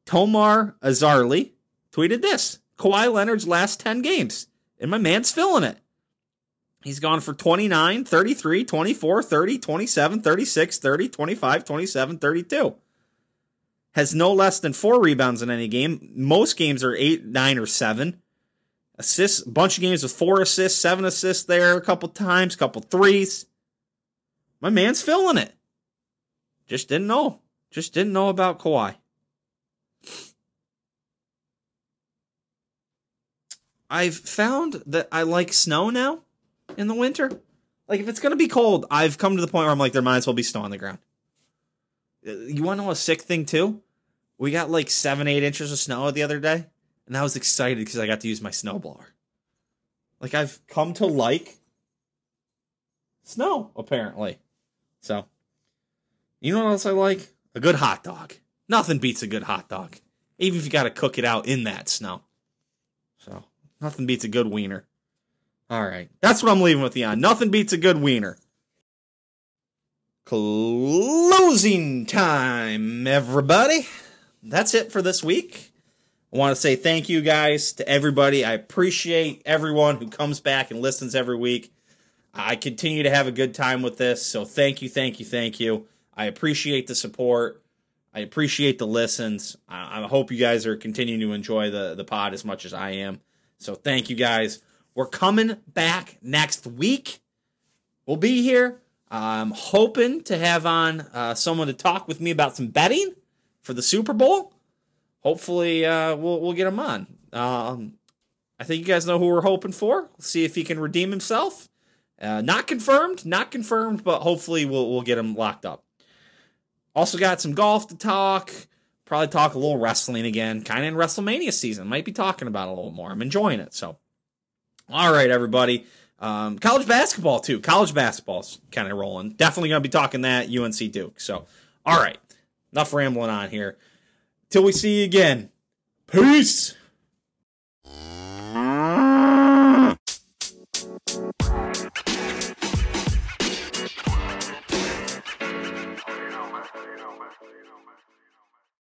Tomer Azarly tweeted this Kawhi Leonard's last 10 games. And my man's filling it. He's gone for 29, 33, 24, 30, 27, 36, 30, 25, 27, 32. Has no less than four rebounds in any game. Most games are eight, nine, or seven. Assists, a bunch of games with four assists, seven assists there, a couple times, couple threes. My man's filling it. Just didn't know. Just didn't know about Kawhi. I've found that I like snow now in the winter. Like if it's gonna be cold, I've come to the point where I'm like, there might as well be snow on the ground. Uh, you want to know a sick thing too? We got like seven, eight inches of snow the other day, and I was excited because I got to use my snowblower. Like I've come to like snow apparently. So, you know what else I like? A good hot dog. Nothing beats a good hot dog, even if you got to cook it out in that snow. So, nothing beats a good wiener. All right, that's what I'm leaving with you on. Nothing beats a good wiener. Closing time, everybody. That's it for this week. I want to say thank you guys to everybody. I appreciate everyone who comes back and listens every week. I continue to have a good time with this. So thank you, thank you, thank you. I appreciate the support. I appreciate the listens. I, hope you guys are continuing to enjoy the, the pod as much as I am. So thank you guys. We're coming back next week. We'll be here. I'm hoping to have on uh, someone to talk with me about some betting for the Super Bowl. Hopefully, uh, we'll we'll get him on. Um, I think you guys know who we're hoping for. We'll see if he can redeem himself. Uh, not confirmed, not confirmed, but hopefully we'll we'll get him locked up. Also got some golf to talk. Probably talk a little wrestling again. Kind of in WrestleMania season. Might be talking about a little more. I'm enjoying it. So, all right, everybody. Um, college basketball too. College basketball's kind of rolling. Definitely gonna be talking that UNC Duke. So, all right. Enough rambling on here. Till we see you again. Peace.